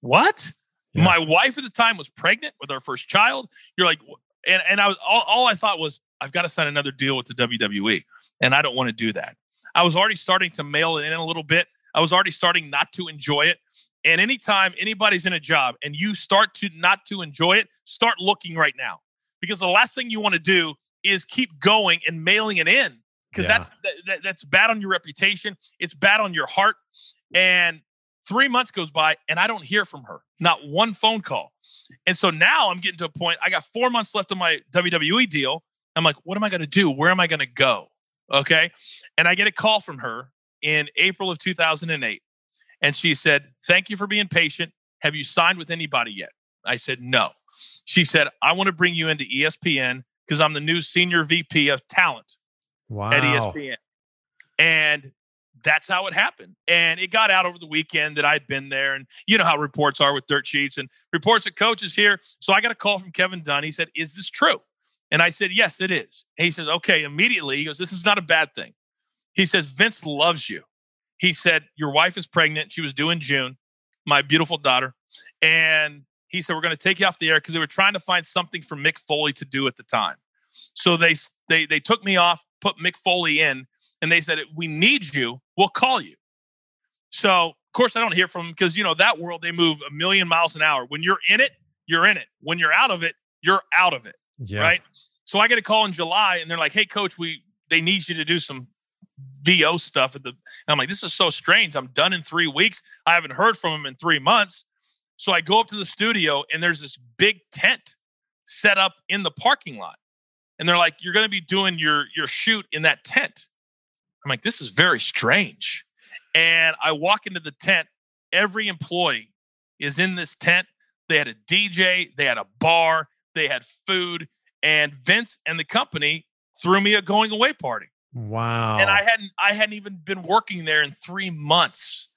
What? Yeah. My wife at the time was pregnant with our first child. You're like, and and I was all, all I thought was I've got to sign another deal with the WWE, and I don't want to do that. I was already starting to mail it in a little bit. I was already starting not to enjoy it. And anytime anybody's in a job and you start to not to enjoy it, start looking right now because the last thing you want to do is keep going and mailing it in because yeah. that's that, that's bad on your reputation. It's bad on your heart. And three months goes by and I don't hear from her, not one phone call. And so now I'm getting to a point. I got four months left on my WWE deal. I'm like, what am I going to do? Where am I going to go? Okay. And I get a call from her in April of 2008. And she said, Thank you for being patient. Have you signed with anybody yet? I said, No. She said, I want to bring you into ESPN because I'm the new senior VP of talent wow. at ESPN. And that's how it happened. And it got out over the weekend that I'd been there. And you know how reports are with dirt sheets and reports of coaches here. So I got a call from Kevin Dunn. He said, Is this true? And I said, Yes, it is. And he says, Okay, immediately. He goes, This is not a bad thing. He says, Vince loves you. He said, Your wife is pregnant. She was due in June, my beautiful daughter. And he said, We're going to take you off the air because they were trying to find something for Mick Foley to do at the time. So they they they took me off, put Mick Foley in, and they said, "We need you. We'll call you." So of course I don't hear from them because you know that world they move a million miles an hour. When you're in it, you're in it. When you're out of it, you're out of it. Yeah. Right. So I get a call in July, and they're like, "Hey, coach, we they need you to do some VO stuff." At the, I'm like, "This is so strange. I'm done in three weeks. I haven't heard from them in three months." So I go up to the studio, and there's this big tent set up in the parking lot and they're like, "You're going to be doing your your shoot in that tent." I'm like, "This is very strange." And I walk into the tent. Every employee is in this tent. They had a DJ, they had a bar, they had food, and Vince and the company threw me a going away party. Wow. And I hadn't I hadn't even been working there in 3 months.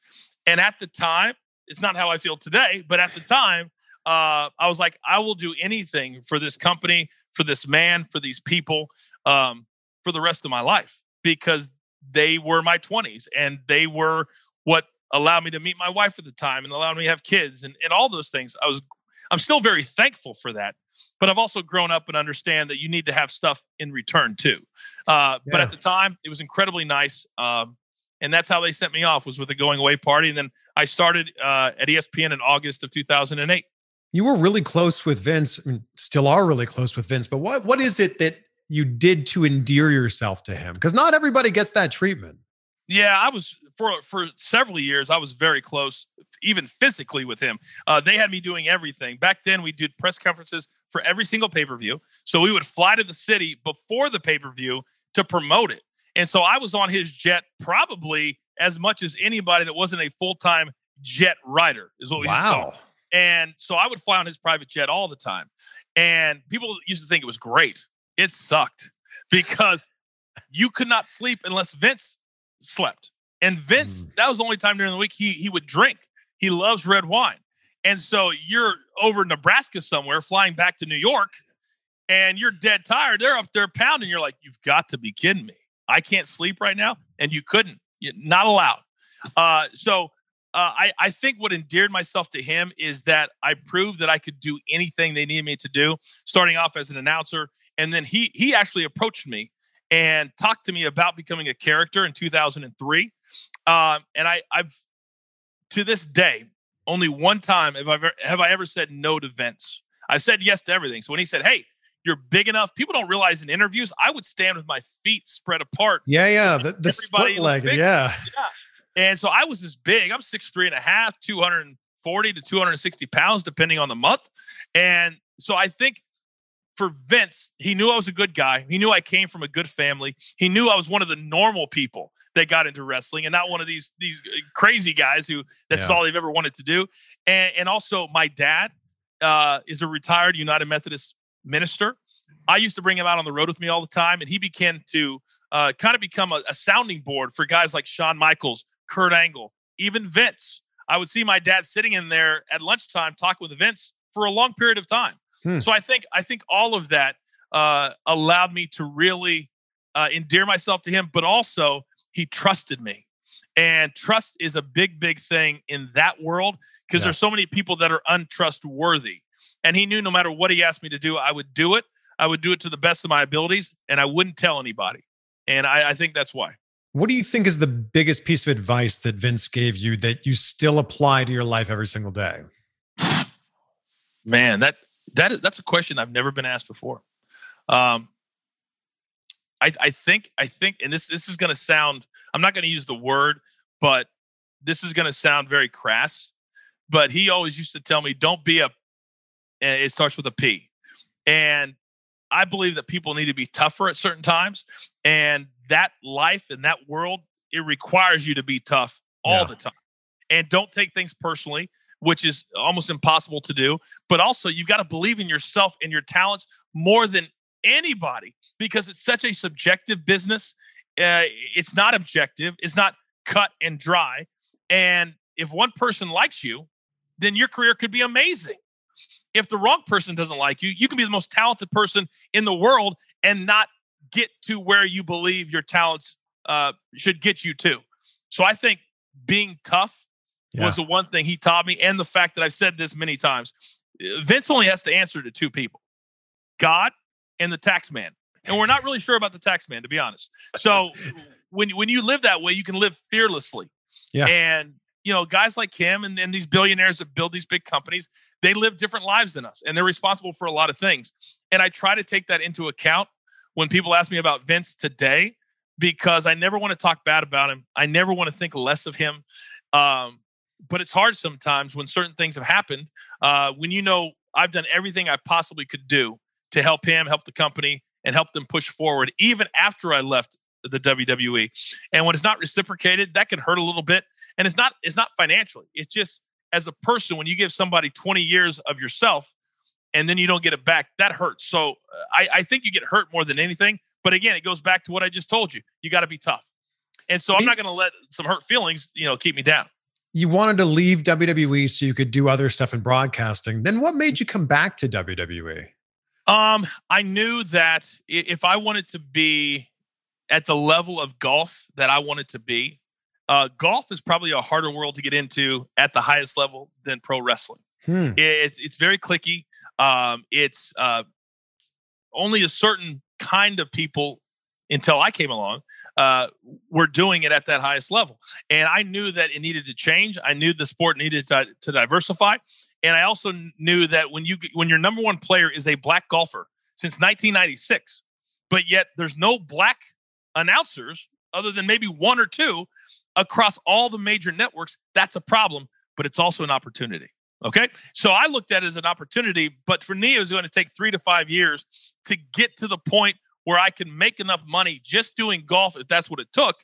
And at the time, it's not how I feel today, but at the time, uh, I was like, I will do anything for this company, for this man, for these people, um, for the rest of my life because they were my 20s and they were what allowed me to meet my wife at the time and allowed me to have kids and, and all those things. I was I'm still very thankful for that. But I've also grown up and understand that you need to have stuff in return too. Uh, yeah. But at the time, it was incredibly nice. Um, and that's how they sent me off was with a going away party. And then I started uh, at ESPN in August of 2008 you were really close with Vince, I mean, still are really close with Vince, but what what is it that you did to endear yourself to him? Because not everybody gets that treatment. Yeah, I was for for several years. I was very close, even physically, with him. Uh, they had me doing everything. Back then, we did press conferences for every single pay per view. So we would fly to the city before the pay per view to promote it. And so I was on his jet probably as much as anybody that wasn't a full time jet rider. Is what we wow. Saw. And so I would fly on his private jet all the time. And people used to think it was great. It sucked because you could not sleep unless Vince slept. And Vince, mm. that was the only time during the week he he would drink. He loves red wine. And so you're over Nebraska somewhere flying back to New York and you're dead tired. They're up there pounding. You're like, you've got to be kidding me. I can't sleep right now. And you couldn't. You're not allowed. Uh, so uh, I, I think what endeared myself to him is that I proved that I could do anything they needed me to do, starting off as an announcer. And then he he actually approached me and talked to me about becoming a character in 2003. Um, and I, I've to this day only one time have I ever have I ever said no to Vince. I've said yes to everything. So when he said, "Hey, you're big enough," people don't realize in interviews I would stand with my feet spread apart. Yeah, yeah, the, the split legged, yeah. yeah. And so I was this big. I'm six three and a half, 240 to 260 pounds, depending on the month. And so I think for Vince, he knew I was a good guy. He knew I came from a good family. He knew I was one of the normal people that got into wrestling and not one of these these uh, crazy guys who that's yeah. all they've ever wanted to do. And and also my dad uh, is a retired United Methodist minister. I used to bring him out on the road with me all the time, and he began to uh, kind of become a, a sounding board for guys like Shawn Michaels, Kurt Angle, even Vince. I would see my dad sitting in there at lunchtime talking with Vince for a long period of time. Hmm. So I think I think all of that uh, allowed me to really uh, endear myself to him, but also he trusted me. And trust is a big, big thing in that world because yeah. there's so many people that are untrustworthy. And he knew no matter what he asked me to do, I would do it. I would do it to the best of my abilities, and I wouldn't tell anybody. And I, I think that's why. What do you think is the biggest piece of advice that Vince gave you that you still apply to your life every single day? Man, that that is that's a question I've never been asked before. Um, I, I think I think, and this this is going to sound. I'm not going to use the word, but this is going to sound very crass. But he always used to tell me, "Don't be a." And it starts with a P, and I believe that people need to be tougher at certain times, and that life and that world it requires you to be tough all yeah. the time, and don't take things personally which is almost impossible to do. But also, you've got to believe in yourself and your talents more than anybody because it's such a subjective business. Uh, it's not objective, it's not cut and dry. And if one person likes you, then your career could be amazing. If the wrong person doesn't like you, you can be the most talented person in the world and not get to where you believe your talents uh, should get you to. So I think being tough yeah. was the one thing he taught me, and the fact that I've said this many times. Vince only has to answer to two people God and the tax man. And we're not really sure about the tax man, to be honest. So when when you live that way, you can live fearlessly. Yeah. And you know, guys like him and, and these billionaires that build these big companies, they live different lives than us and they're responsible for a lot of things. And I try to take that into account when people ask me about Vince today because I never want to talk bad about him. I never want to think less of him. Um, but it's hard sometimes when certain things have happened. Uh, when you know I've done everything I possibly could do to help him, help the company, and help them push forward, even after I left the WWE. And when it's not reciprocated, that can hurt a little bit. And it's not it's not financially. It's just as a person when you give somebody 20 years of yourself and then you don't get it back, that hurts. So uh, I, I think you get hurt more than anything. But again, it goes back to what I just told you. You got to be tough. And so I'm not going to let some hurt feelings, you know, keep me down you wanted to leave WWE so you could do other stuff in broadcasting. Then what made you come back to WWE? Um, I knew that if I wanted to be at the level of golf that I wanted to be, uh, golf is probably a harder world to get into at the highest level than pro wrestling. Hmm. It's it's very clicky. Um, it's uh, only a certain kind of people until I came along uh, were doing it at that highest level. And I knew that it needed to change. I knew the sport needed to, to diversify. And I also knew that when you when your number one player is a black golfer since 1996, but yet there's no black announcers other than maybe one or two across all the major networks, that's a problem, but it's also an opportunity. Okay. So I looked at it as an opportunity, but for me, it was going to take three to five years to get to the point where I can make enough money just doing golf, if that's what it took,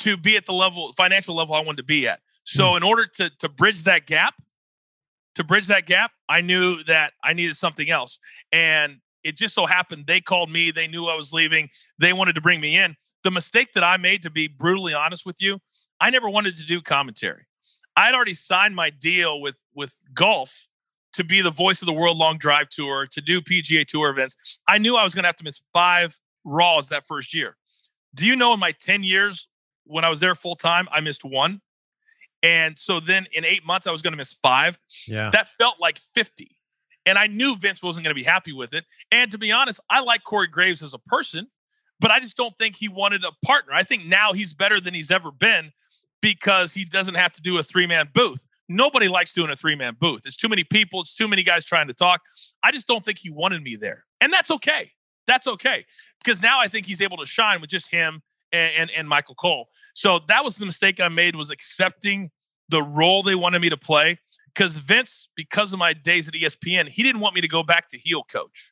to be at the level, financial level I wanted to be at. So, mm. in order to to bridge that gap, to bridge that gap, I knew that I needed something else, and it just so happened they called me. They knew I was leaving. They wanted to bring me in. The mistake that I made, to be brutally honest with you, I never wanted to do commentary. I had already signed my deal with with golf to be the voice of the World Long Drive Tour, to do PGA Tour events. I knew I was going to have to miss five Raws that first year. Do you know in my 10 years when I was there full time, I missed one? And so then in eight months, I was going to miss five. Yeah. That felt like 50. And I knew Vince wasn't going to be happy with it. And to be honest, I like Corey Graves as a person, but I just don't think he wanted a partner. I think now he's better than he's ever been because he doesn't have to do a three man booth. Nobody likes doing a three man booth. It's too many people. It's too many guys trying to talk. I just don't think he wanted me there. And that's okay. That's okay. Because now I think he's able to shine with just him and, and, and Michael Cole. So that was the mistake I made was accepting the role they wanted me to play. Because Vince, because of my days at ESPN, he didn't want me to go back to heel coach.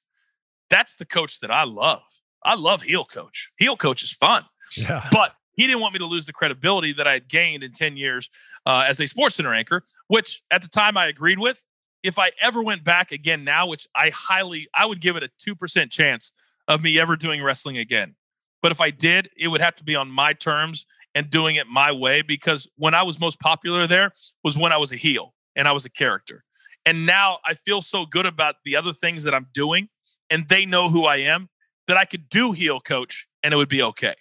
That's the coach that I love. I love heel coach. Heel coach is fun. Yeah. But he didn't want me to lose the credibility that I had gained in 10 years uh, as a sports center anchor, which at the time I agreed with. If I ever went back again now, which I highly, I would give it a 2% chance of me ever doing wrestling again. But if I did, it would have to be on my terms and doing it my way because when I was most popular there was when I was a heel and I was a character. And now I feel so good about the other things that I'm doing and they know who I am that I could do heel coach and it would be okay.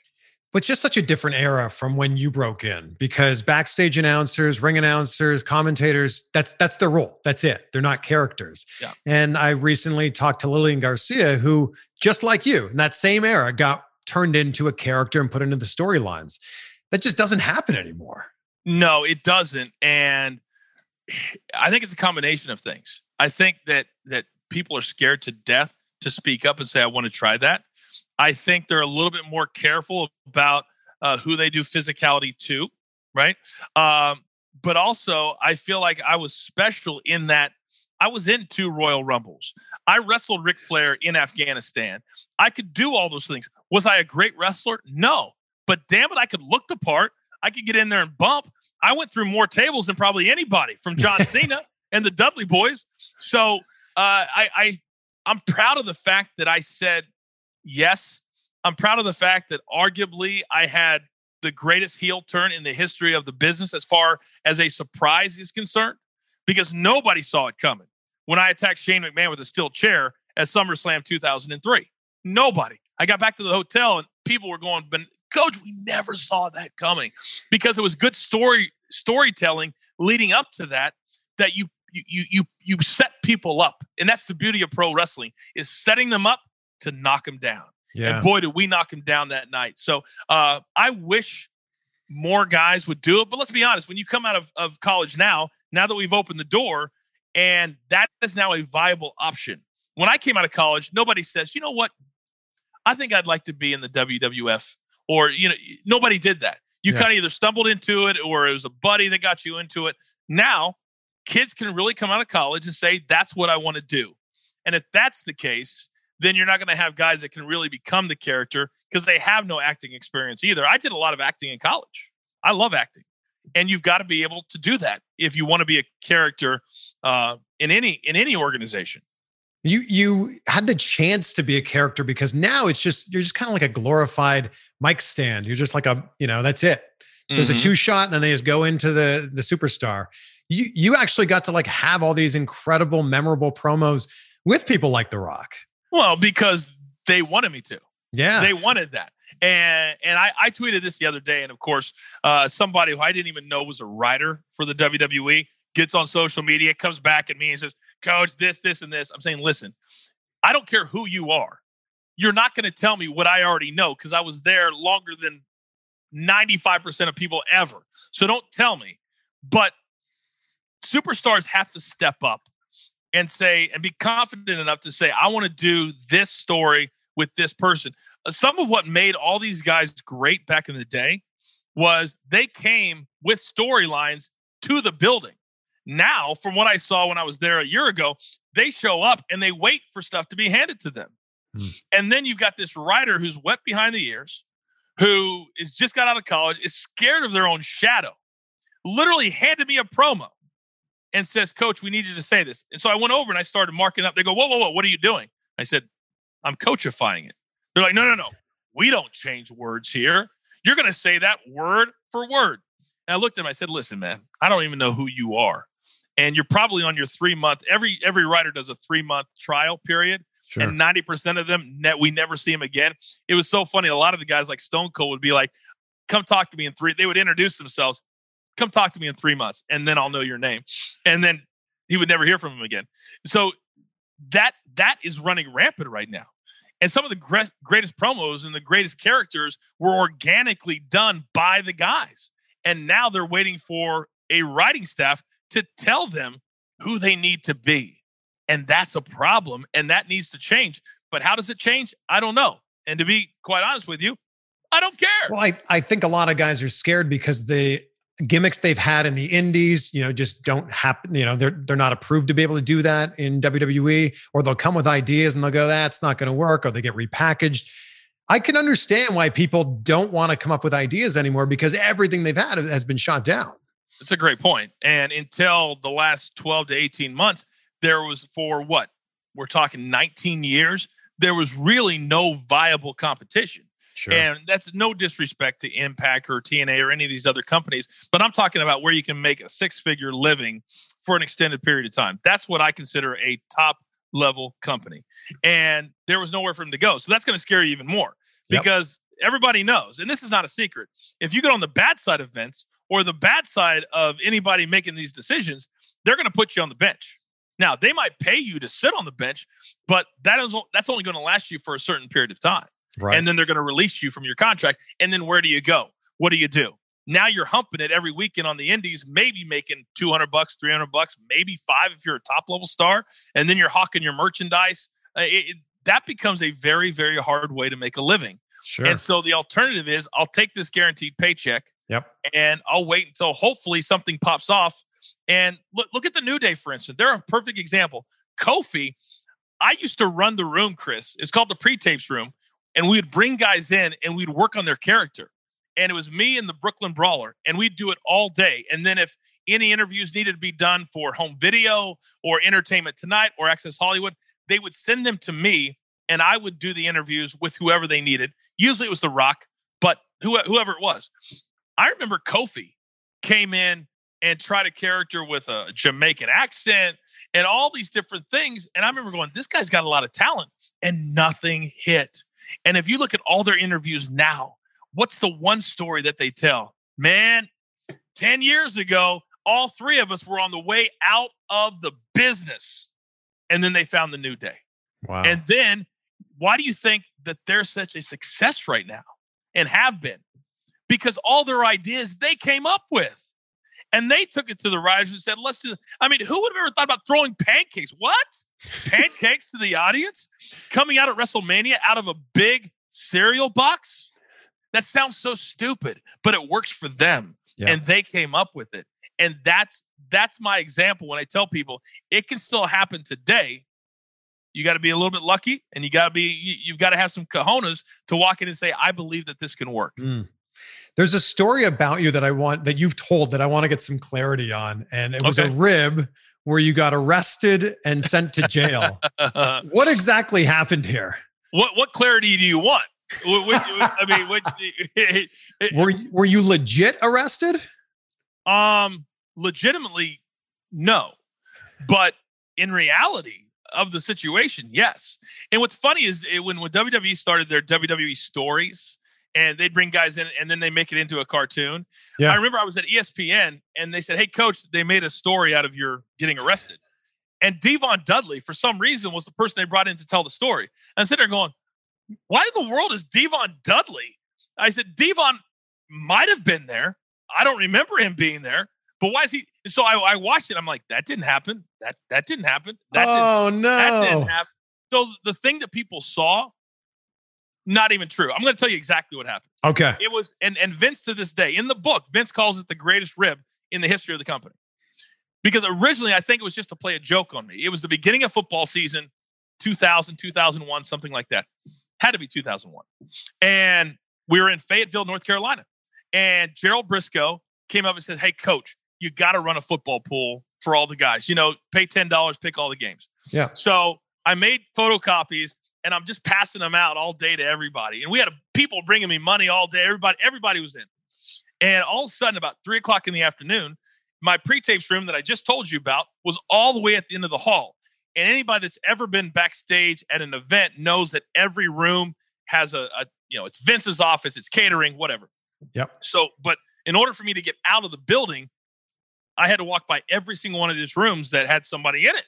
But it's just such a different era from when you broke in because backstage announcers, ring announcers, commentators, that's that's their role. That's it. They're not characters. Yeah. And I recently talked to Lillian Garcia, who, just like you, in that same era, got turned into a character and put into the storylines. That just doesn't happen anymore. No, it doesn't. And I think it's a combination of things. I think that that people are scared to death to speak up and say, I want to try that. I think they're a little bit more careful about uh, who they do physicality to, right? Um, but also, I feel like I was special in that I was in two Royal Rumbles. I wrestled Ric Flair in Afghanistan. I could do all those things. Was I a great wrestler? No. But damn it, I could look the part. I could get in there and bump. I went through more tables than probably anybody from John Cena and the Dudley Boyz. So uh, I, I I'm proud of the fact that I said yes. I'm proud of the fact that arguably I had the greatest heel turn in the history of the business as far as a surprise is concerned, because nobody saw it coming when I attacked Shane McMahon with a steel chair at SummerSlam 2003. Nobody. I got back to the hotel and people were going, but coach, we never saw that coming because it was good story storytelling leading up to that that you you you you set people up and that's the beauty of pro wrestling is setting them up to knock them down Yeah. and boy did we knock him down that night so uh, i wish more guys would do it but let's be honest when you come out of, of college now now that we've opened the door and that is now a viable option. When i came out of college nobody says you know what? I think i'd like to be in the wwf or you know nobody did that. You Yeah. kind of either stumbled into it or it was a buddy that got you into it. Now kids can really come out of college and say that's what i want to do. And if that's the case then you're not going to have guys that can really become the character because they have no acting experience either. I did a lot of acting in college. I love acting and you've got to be able to do that if you want to be a character uh, in any in any organization You you had the chance to be a character because now it's just you're just kind of like a glorified mic stand. You're just like a you know that's it. There's Mhm. a two shot, and then they just go into the the superstar. You you actually got to like have all these incredible, memorable promos with people like The Rock. well because they wanted me to Yeah, they wanted that and and I, I tweeted this the other day and of course uh, somebody who i didn't even know was a writer for the wwe gets on social media comes back at me and says coach this this and this. I'm saying listen i don't care who you are. You're not going to tell me what i already know because i was there longer than 95% of people ever. So don't tell me. But superstars have to step up and say and be confident enough to say i want to do this story with this person some of what made all these guys great back in the day was they came with storylines to the building. Now, from what I saw when I was there a year ago, they show up and they wait for stuff to be handed to them. Hmm. And then you've got this writer who's wet behind the ears, who is just got out of college, is scared of their own shadow, literally handed me a promo and says, Coach, we need you to say this. And so I went over and I started marking up. They go, Whoa, whoa, whoa, what are you doing? I said, I'm coachifying it. They're like, no, no, no. We don't change words here. You're going to say that word for word. And I looked at him. I said, listen, man, I don't even know who you are. And you're probably on your three month, every every writer does a three month trial period. sure. And 90% of them, ne- we never see them again. It was so funny. A lot of the guys like Stone Cold would be like, come talk to me in three. They would introduce themselves. Come talk to me in three months, and then I'll know your name. And then he would never hear from him again. So that that is running rampant right now. And some of the gre- greatest promos and the greatest characters were organically done by the guys. And now they're waiting for a writing staff to tell them who they need to be. And that's a problem. And that needs to change. But how does it change? I don't know. And to be quite honest with you, I don't care. Well, I, I think a lot of guys are scared because they gimmicks they've had in the indies, you know, just don't happen. You know, they're they're not approved to be able to do that in WWE, or they'll come with ideas and they'll go, "That's not going to work," or they get repackaged. I can understand why people don't want to come up with ideas anymore because everything they've had has been shot down. It's a great point. And until the last 12 to 18 months, there was for what? We're talking 19 years. There was really no viable competition. Sure. And that's no disrespect to Impact or TNA or any of these other companies, but I'm talking about where you can make a six figure living for an extended period of time. That's what I consider a top level company. And there was nowhere for him to go. So that's going to scare you even more because yep. everybody knows, and this is not a secret. If you get on the bad side of Vince or the bad side of anybody making these decisions, they're going to put you on the bench. Now, they might pay you to sit on the bench, but that is that's only going to last you for a certain period of time. Right. And then they're going to release you from your contract. And then where do you go? What do you do? Now you're humping it every weekend on the indies, maybe making 200 bucks, 300 bucks, maybe five if you're a top level star. And then you're hawking your merchandise. Uh, it, it, that becomes a very, very hard way to make a living. Sure. And so the alternative is I'll take this guaranteed paycheck. Yep. And I'll wait until hopefully something pops off. And look, look at the New Day, for instance. They're a perfect example. Kofi, I used to run the room, Chris. It's called the pre-tapes room and we'd bring guys in and we'd work on their character. And it was me and the Brooklyn Brawler, and we'd do it all day. And then if any interviews needed to be done for home video or Entertainment Tonight or Access Hollywood, they would send them to me, and I would do the interviews with whoever they needed. Usually it was The Rock, but whoever it was. I remember Kofi came in and tried a character with a Jamaican accent and all these different things. And I remember going, this guy's got a lot of talent, and nothing hit. And if you look at all their interviews now, what's the one story that they tell? Man, 10 years ago, all three of us were on the way out of the business. And then they found the new day. Wow. And then why do you think that they're such a success right now and have been? Because all their ideas they came up with. And they took it to the writers and said, let's do. I mean, who would have ever thought about throwing pancakes? What? pancakes to the audience coming out at WrestleMania out of a big cereal box? That sounds so stupid, but it works for them. Yeah. And they came up with it. And that's that's my example when I tell people it can still happen today. You got to be a little bit lucky and you got to be you, have got to have some cojones to walk in and say I believe that this can work. Mm. There's a story about you that I want that you've told that I want to get some clarity on, and it was okay. a rib where you got arrested and sent to jail. what exactly happened here? What what clarity do you want? Which, I mean, which, were were you legit arrested? Um, legitimately, no, but in reality of the situation, yes. And what's funny is it, when when WWE started their WWE stories, and they'd bring guys in and then they make it into a cartoon. Yeah. I remember I was at ESPN and they said, Hey, coach, they made a story out of your getting arrested. And Devon Dudley, for some reason, was the person they brought in to tell the story. And I'm sitting there going, Why in the world is Devon Dudley? I said, Devon might have been there. I don't remember him being there. But why is he? So I, I watched it. I'm like, that didn't happen. That that didn't happen. That oh didn't, no, that didn't happen. So the thing that people saw not even true. I'm going to tell you exactly what happened. Okay. It was, and, and Vince to this day, in the book, Vince calls it the greatest rib in the history of the company. Because originally, I think it was just to play a joke on me. It was the beginning of football season, 2000, 2001, something like that. Had to be 2001. And we were in Fayetteville, North Carolina. And Gerald Brisco came up and said, Hey, coach, you got to run a football pool for all the guys. You know, pay $10, pick all the games. Yeah. So I made photocopies and I'm just passing them out all day to everybody. And we had people bringing me money all day. Everybody, everybody was in. And all of a sudden, about three o'clock in the afternoon, my pre-tapes room that I just told you about was all the way at the end of the hall. And anybody that's ever been backstage at an event knows that every room has a, a you know, it's Vince's office, it's catering, whatever. Yep. So, but in order for me to get out of the building, I had to walk by every single one of these rooms that had somebody in it.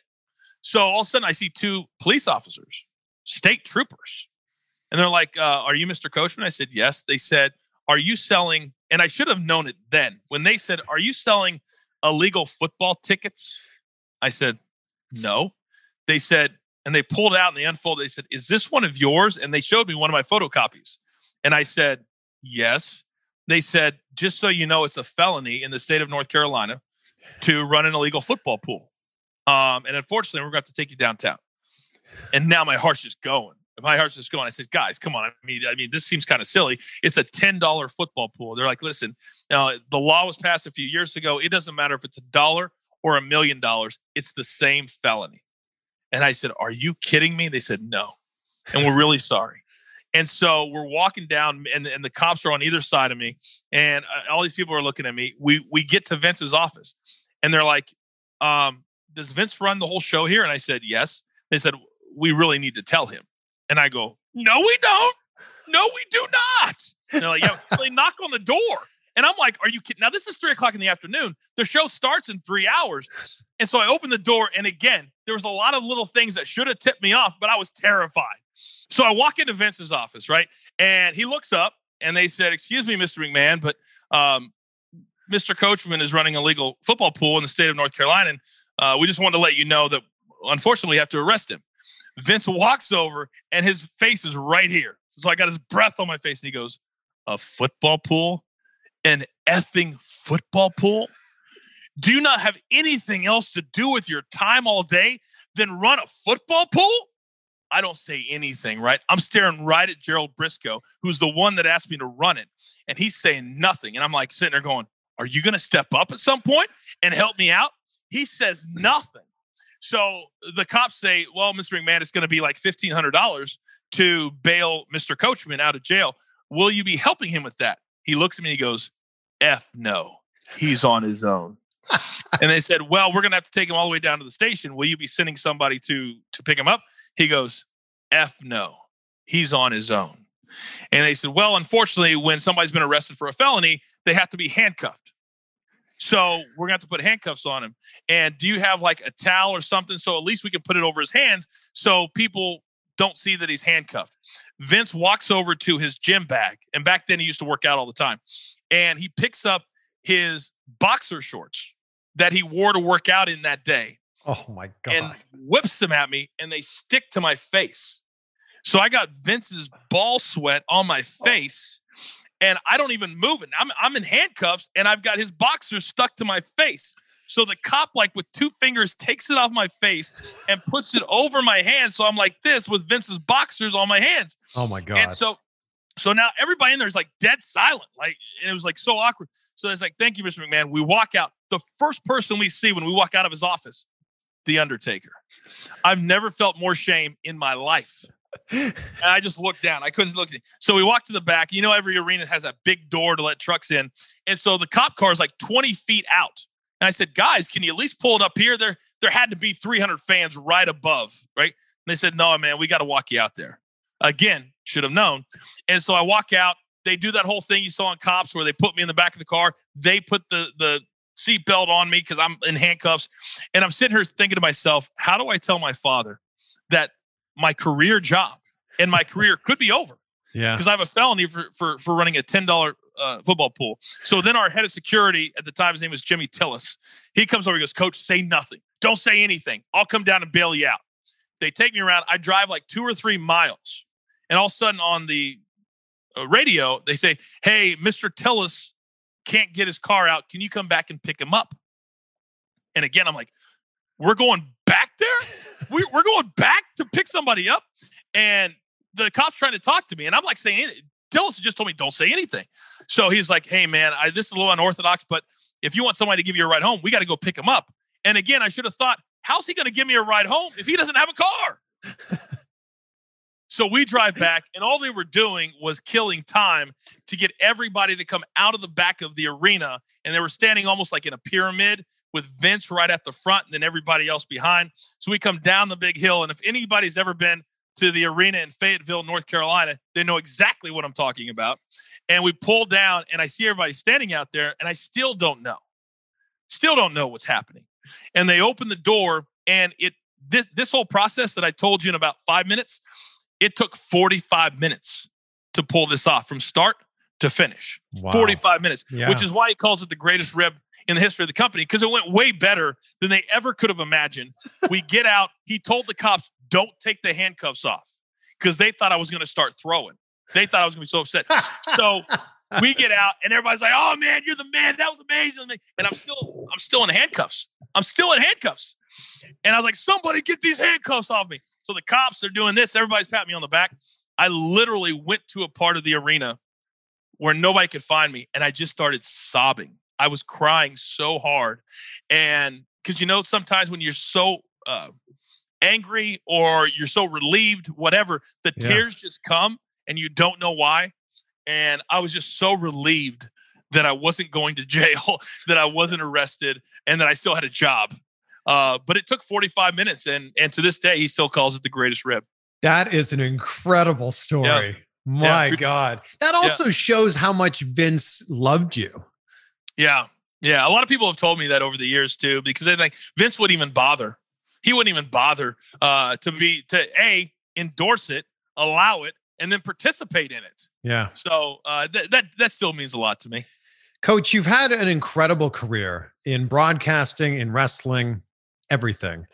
So all of a sudden, I see two police officers state troopers. And they're like, uh, Are you Mr. Coachman? I said, Yes. They said, Are you selling? And I should have known it then. When they said, Are you selling illegal football tickets? I said, No. They said, and they pulled out and they unfolded. They said, Is this one of yours? And they showed me one of my photocopies. And I said, Yes. they said, just so you know, it's a felony in the state of North Carolina to run an illegal football pool. Um, and unfortunately, we're going to have to take you downtown. And now my heart's just going. My heart's just going. I said, guys, come on. I mean, I mean, this seems kind of silly. It's a ten dollar football pool. They're like, listen, now the law was passed a few years ago. It doesn't matter if it's a dollar or a million dollars. It's the same felony. And I said, are you kidding me? They said, no. And we're really sorry. And so we're walking down, and, and the cops are on either side of me, and uh, all these people are looking at me. We we get to Vince's office, and they're like, um, "Does Vince run the whole show here?" And I said, "Yes." They said, "We really need to tell him." And I go, "No, we don't. No, we do not." And they're like, "Yeah." so they knock on the door, and I'm like, "Are you kidding?" Now this is three o'clock in the afternoon. The show starts in three hours, and so I open the door, and again, there was a lot of little things that should have tipped me off, but I was terrified. So I walk into Vince's office, right? And he looks up and they said, Excuse me, Mr. McMahon, but um, Mr. Coachman is running a legal football pool in the state of North Carolina. And uh, we just wanted to let you know that unfortunately we have to arrest him. Vince walks over and his face is right here. So I got his breath on my face and he goes, A football pool? An effing football pool? Do you not have anything else to do with your time all day than run a football pool? I don't say anything, right? I'm staring right at Gerald Brisco, who's the one that asked me to run it. And he's saying nothing. And I'm like sitting there going, Are you going to step up at some point and help me out? He says nothing. So the cops say, Well, Mr. McMahon, it's going to be like $1,500 to bail Mr. Coachman out of jail. Will you be helping him with that? He looks at me and he goes, F no. He's on his own. and they said, Well, we're going to have to take him all the way down to the station. Will you be sending somebody to to pick him up? He goes, F no, he's on his own. And they said, well, unfortunately, when somebody's been arrested for a felony, they have to be handcuffed. So we're going to have to put handcuffs on him. And do you have like a towel or something? So at least we can put it over his hands so people don't see that he's handcuffed. Vince walks over to his gym bag. And back then he used to work out all the time. And he picks up his boxer shorts that he wore to work out in that day. Oh my god! And whips them at me, and they stick to my face. So I got Vince's ball sweat on my oh. face, and I don't even move it. I'm I'm in handcuffs, and I've got his boxers stuck to my face. So the cop, like with two fingers, takes it off my face and puts it over my hands. So I'm like this with Vince's boxers on my hands. Oh my god! And so, so now everybody in there is like dead silent, like, and it was like so awkward. So it's like, "Thank you, Mr. McMahon." We walk out. The first person we see when we walk out of his office the Undertaker. I've never felt more shame in my life. And I just looked down. I couldn't look. So we walked to the back. You know, every arena has that big door to let trucks in. And so the cop car is like 20 feet out. And I said, guys, can you at least pull it up here? There, there had to be 300 fans right above, right? And they said, no, man, we got to walk you out there. Again, should have known. And so I walk out. They do that whole thing you saw in cops where they put me in the back of the car. They put the the seatbelt on me because I'm in handcuffs. And I'm sitting here thinking to myself, how do I tell my father that my career job and my career could be over? Yeah. Because I have a felony for, for, for running a $10 uh, football pool. So then our head of security at the time, his name was Jimmy Tillis. He comes over, he goes, Coach, say nothing. Don't say anything. I'll come down and bail you out. They take me around. I drive like two or three miles. And all of a sudden on the uh, radio, they say, Hey, Mr. Tillis can't get his car out. Can you come back and pick him up? And again, I'm like, we're going back there? We're, we're going back to pick somebody up? And the cop's trying to talk to me. And I'm like saying, Tillis just told me, don't say anything. So he's like, hey, man, I, this is a little unorthodox, but if you want somebody to give you a ride home, we got to go pick him up. And again, I should have thought, how's he going to give me a ride home if he doesn't have a car? So we drive back, and all they were doing was killing time to get everybody to come out of the back of the arena. And they were standing almost like in a pyramid with Vince right at the front and then everybody else behind. So we come down the big hill. And if anybody's ever been to the arena in Fayetteville, North Carolina, they know exactly what I'm talking about. And we pull down, and I see everybody standing out there, and I still don't know. Still don't know what's happening. And they open the door, and it this, this whole process that I told you in about five minutes it took 45 minutes to pull this off from start to finish. Wow. 45 minutes, yeah. which is why he calls it the greatest rib in the history of the company because it went way better than they ever could have imagined. we get out. He told the cops, don't take the handcuffs off because they thought I was going to start throwing. They thought I was going to be so upset. so we get out, and everybody's like, "Oh man, you're the man! That was amazing!" And I'm still, I'm still in handcuffs. I'm still in handcuffs. And I was like, "Somebody get these handcuffs off me!" So the cops are doing this. Everybody's patting me on the back. I literally went to a part of the arena where nobody could find me, and I just started sobbing. I was crying so hard, and because you know sometimes when you're so uh, angry or you're so relieved, whatever, the yeah. tears just come and you don't know why. And I was just so relieved that I wasn't going to jail, that I wasn't arrested, and that I still had a job. Uh, but it took 45 minutes, and and to this day, he still calls it the greatest rib. That is an incredible story. Yeah. My yeah. God, that also shows how much Vince loved you. Yeah, yeah. A lot of people have told me that over the years too, because they think Vince wouldn't even bother. He wouldn't even bother uh, to be to a endorse it, allow it, and then participate in it. Yeah. So uh, th- that that still means a lot to me. Coach, you've had an incredible career in broadcasting, in wrestling, everything.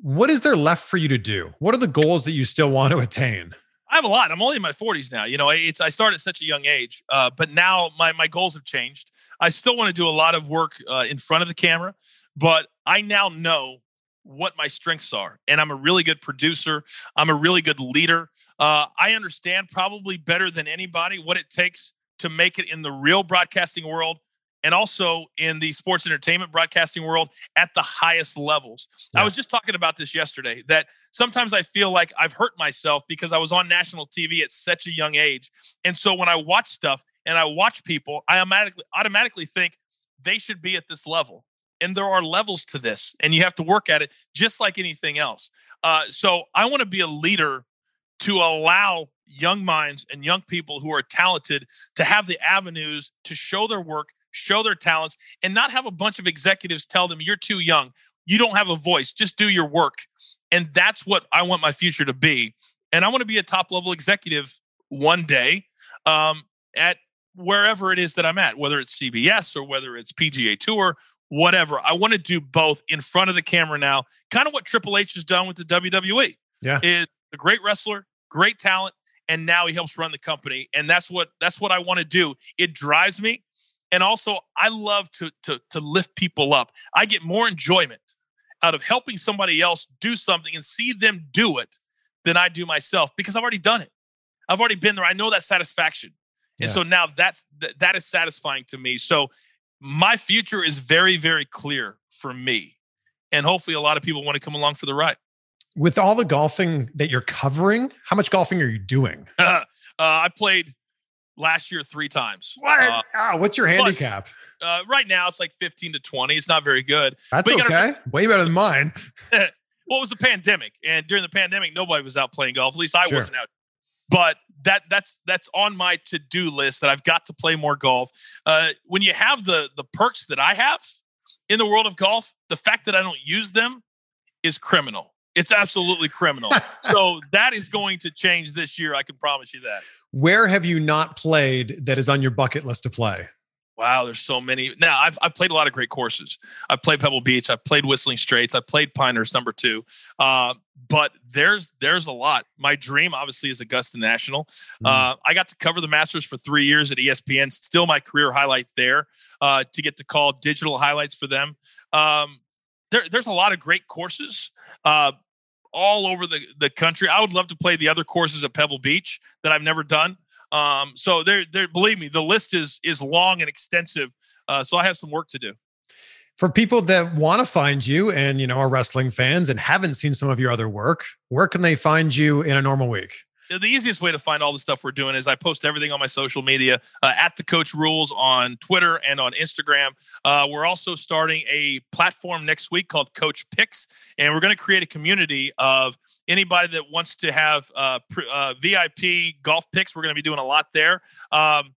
What is there left for you to do? What are the goals that you still want to attain? I have a lot. I'm only in my 40s now. You know, it's I started at such a young age, uh, but now my my goals have changed. I still want to do a lot of work uh, in front of the camera, but I now know what my strengths are. And I'm a really good producer. I'm a really good leader. Uh, I understand probably better than anybody what it takes to make it in the real broadcasting world and also in the sports entertainment broadcasting world at the highest levels. Yeah. I was just talking about this yesterday that sometimes I feel like I've hurt myself because I was on national TV at such a young age. And so when I watch stuff and I watch people, I automatically automatically think they should be at this level and there are levels to this and you have to work at it just like anything else uh, so i want to be a leader to allow young minds and young people who are talented to have the avenues to show their work show their talents and not have a bunch of executives tell them you're too young you don't have a voice just do your work and that's what i want my future to be and i want to be a top level executive one day um, at wherever it is that i'm at whether it's cbs or whether it's pga tour whatever. I want to do both in front of the camera now. Kind of what Triple H has done with the WWE. Yeah. Is a great wrestler, great talent, and now he helps run the company. And that's what that's what I want to do. It drives me. And also I love to to to lift people up. I get more enjoyment out of helping somebody else do something and see them do it than I do myself because I've already done it. I've already been there. I know that satisfaction. And yeah. so now that's that is satisfying to me. So my future is very, very clear for me. And hopefully, a lot of people want to come along for the ride. With all the golfing that you're covering, how much golfing are you doing? uh, I played last year three times. What? Uh, oh, what's your handicap? But, uh, right now, it's like 15 to 20. It's not very good. That's okay. Gotta, Way better than mine. well, it was the pandemic. And during the pandemic, nobody was out playing golf. At least I sure. wasn't out but that that's that's on my to-do list that I've got to play more golf. Uh, when you have the the perks that I have in the world of golf, the fact that I don't use them is criminal. It's absolutely criminal. so that is going to change this year. I can promise you that. Where have you not played that is on your bucket list to play? Wow, there's so many. Now, I've, I've played a lot of great courses. I've played Pebble Beach. I've played Whistling Straits. I've played Pinehurst number two. Uh, but there's there's a lot. My dream, obviously, is Augusta National. Mm. Uh, I got to cover the Masters for three years at ESPN. Still my career highlight there uh, to get to call digital highlights for them. Um, there, there's a lot of great courses uh, all over the, the country. I would love to play the other courses at Pebble Beach that I've never done. Um, so there, there, believe me, the list is is long and extensive. Uh, so I have some work to do. For people that want to find you and you know are wrestling fans and haven't seen some of your other work, where can they find you in a normal week? The easiest way to find all the stuff we're doing is I post everything on my social media uh, at the Coach Rules on Twitter and on Instagram. Uh, we're also starting a platform next week called Coach Picks, and we're going to create a community of anybody that wants to have uh, uh, VIP golf picks, we're going to be doing a lot there. Um,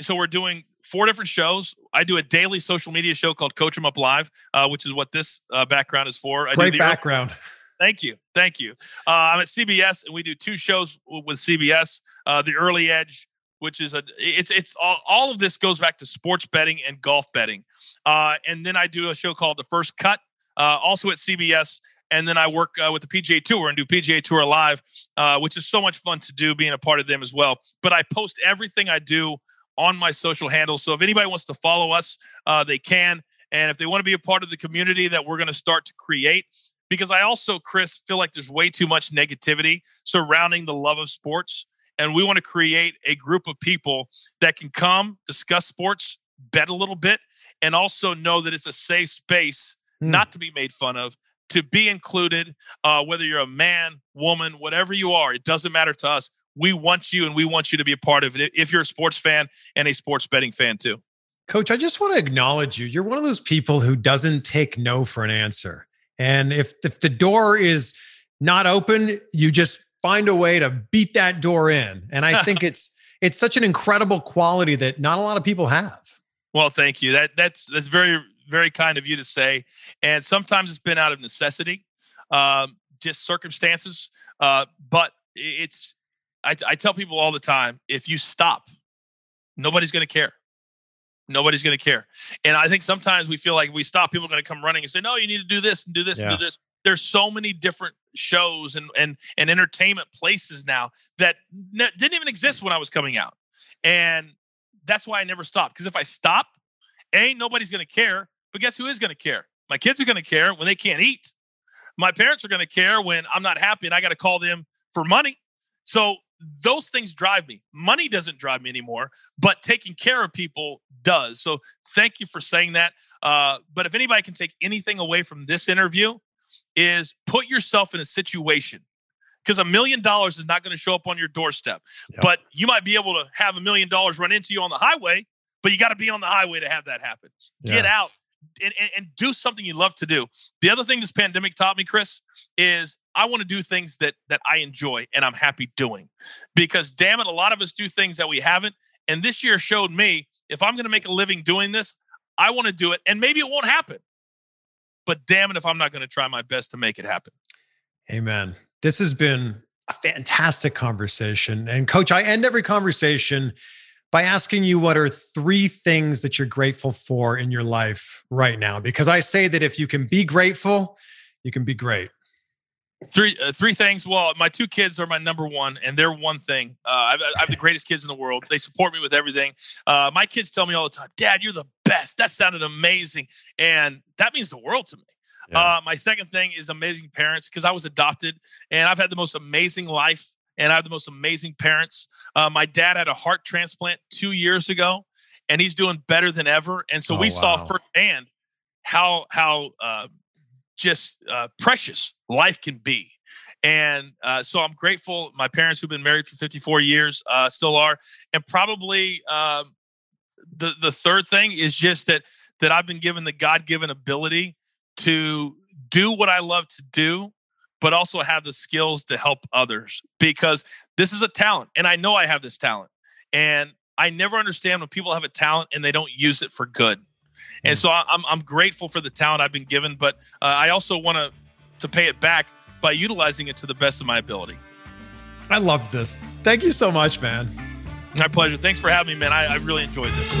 so we're doing four different shows. I do a daily social media show called Coach 'em Up Live, uh, which is what this uh, background is for. I Great background. Early- Thank you, thank you. Uh, I'm at CBS, and we do two shows with CBS. Uh, the Early Edge, which is a it's it's all, all of this goes back to sports betting and golf betting, and then I do a show called The First Cut, also at CBS and then I work uh, with the PGA Tour and do PGA Tour Live, uh, which is so much fun to do, being a part of them as well. But I post everything I do on my social handles. So if anybody wants to follow us, uh, they can. And if they want to be a part of the community that we're going to start to create, because I also, Chris, feel like there's way too much negativity surrounding the love of sports. And we want to create a group of people that can come, discuss sports, bet a little bit, and also know that it's a safe space mm. not to be made fun of, to be included, uh, whether you're a man, woman, whatever you are, it doesn't matter to us. We want you and we want you to be a part of it if you're a sports fan and a sports betting fan too. Coach, I just want to acknowledge you. You're one of those people who doesn't take no for an answer. And if, if the door is not open, you just find a way to beat that door in. And I think it's it's such an incredible quality that not a lot of people have. Well, thank you. That that's that's very very kind of you to say. And sometimes it's been out of necessity, um, just circumstances. Uh, but it's I, I tell people all the time: if you stop, nobody's going to care. Nobody's going to care. And I think sometimes we feel like we stop, people are going to come running and say, "No, you need to do this and do this yeah. and do this." There's so many different shows and and and entertainment places now that ne- didn't even exist when I was coming out, and that's why I never stopped. Because if I stop, ain't nobody's going to care. But guess who is going to care? My kids are going to care when they can't eat. My parents are going to care when I'm not happy and I got to call them for money. So those things drive me. Money doesn't drive me anymore, but taking care of people does. So thank you for saying that. Uh, but if anybody can take anything away from this interview, is put yourself in a situation because a million dollars is not going to show up on your doorstep. Yep. But you might be able to have a million dollars run into you on the highway, but you got to be on the highway to have that happen. Yeah. Get out and, and, and, do something you love to do. The other thing this pandemic taught me, Chris, is I want to do things that that I enjoy and I'm happy doing. Because damn it, a lot of us do things that we haven't. And this year showed me if I'm going to make a living doing this, I want to do it. And maybe it won't happen. But damn it, if I'm not going to try my best to make it happen. Amen. This has been a fantastic conversation. And coach, I end every conversation by asking you what are three things that you're grateful for in your life right now because I say that if you can be grateful, you can be great. Three uh, three things. Well, my two kids are my number one, and they're one thing. Uh, I've, I have the greatest kids in the world. They support me with everything. Uh, my kids tell me all the time, "Dad, you're the best." That sounded amazing, and that means the world to me. Yeah. Uh, my second thing is amazing parents because I was adopted, and I've had the most amazing life and I have the most amazing parents. Uh, my dad had a heart transplant two years ago, and he's doing better than ever. And so oh, we wow. saw firsthand how how uh, just uh, precious life can be. And uh, so I'm grateful. My parents, who've been married for 54 years, uh, still are. And probably um, the the third thing is just that that I've been given the God given ability to do what I love to do but also have the skills to help others because this is a talent. And I know I have this talent. And I never understand when people have a talent and they don't use it for good. And mm. so I'm, I'm grateful for the talent I've been given, but uh, I also want to to pay it back by utilizing it to the best of my ability. I love this. Thank you so much, man. My pleasure. Thanks for having me, man. I, I really enjoyed this.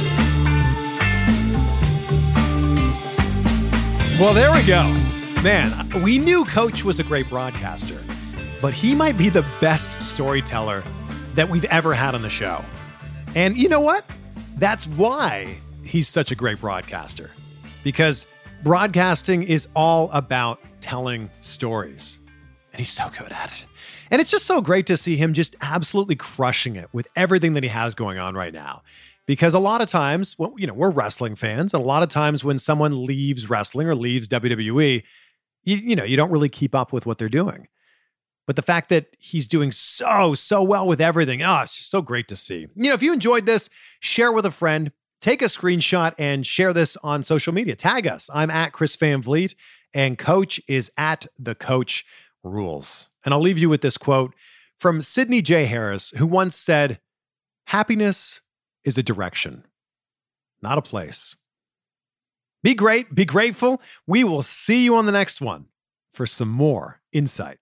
Well, there we go. Man, we knew Coach was a great broadcaster, but he might be the best storyteller that we've ever had on the show. And you know what? That's why he's such a great broadcaster. Because broadcasting is all about telling stories. And he's so good at it. And it's just so great to see him just absolutely crushing it with everything that he has going on right now because a lot of times well, you know we're wrestling fans and a lot of times when someone leaves wrestling or leaves WWE you, you know, you don't really keep up with what they're doing. But the fact that he's doing so, so well with everything, oh, it's so great to see. You know, if you enjoyed this, share with a friend, take a screenshot and share this on social media. Tag us. I'm at Chris Van Vliet, and Coach is at the Coach Rules. And I'll leave you with this quote from Sidney J. Harris, who once said, Happiness is a direction, not a place. Be great, be grateful. We will see you on the next one for some more insight.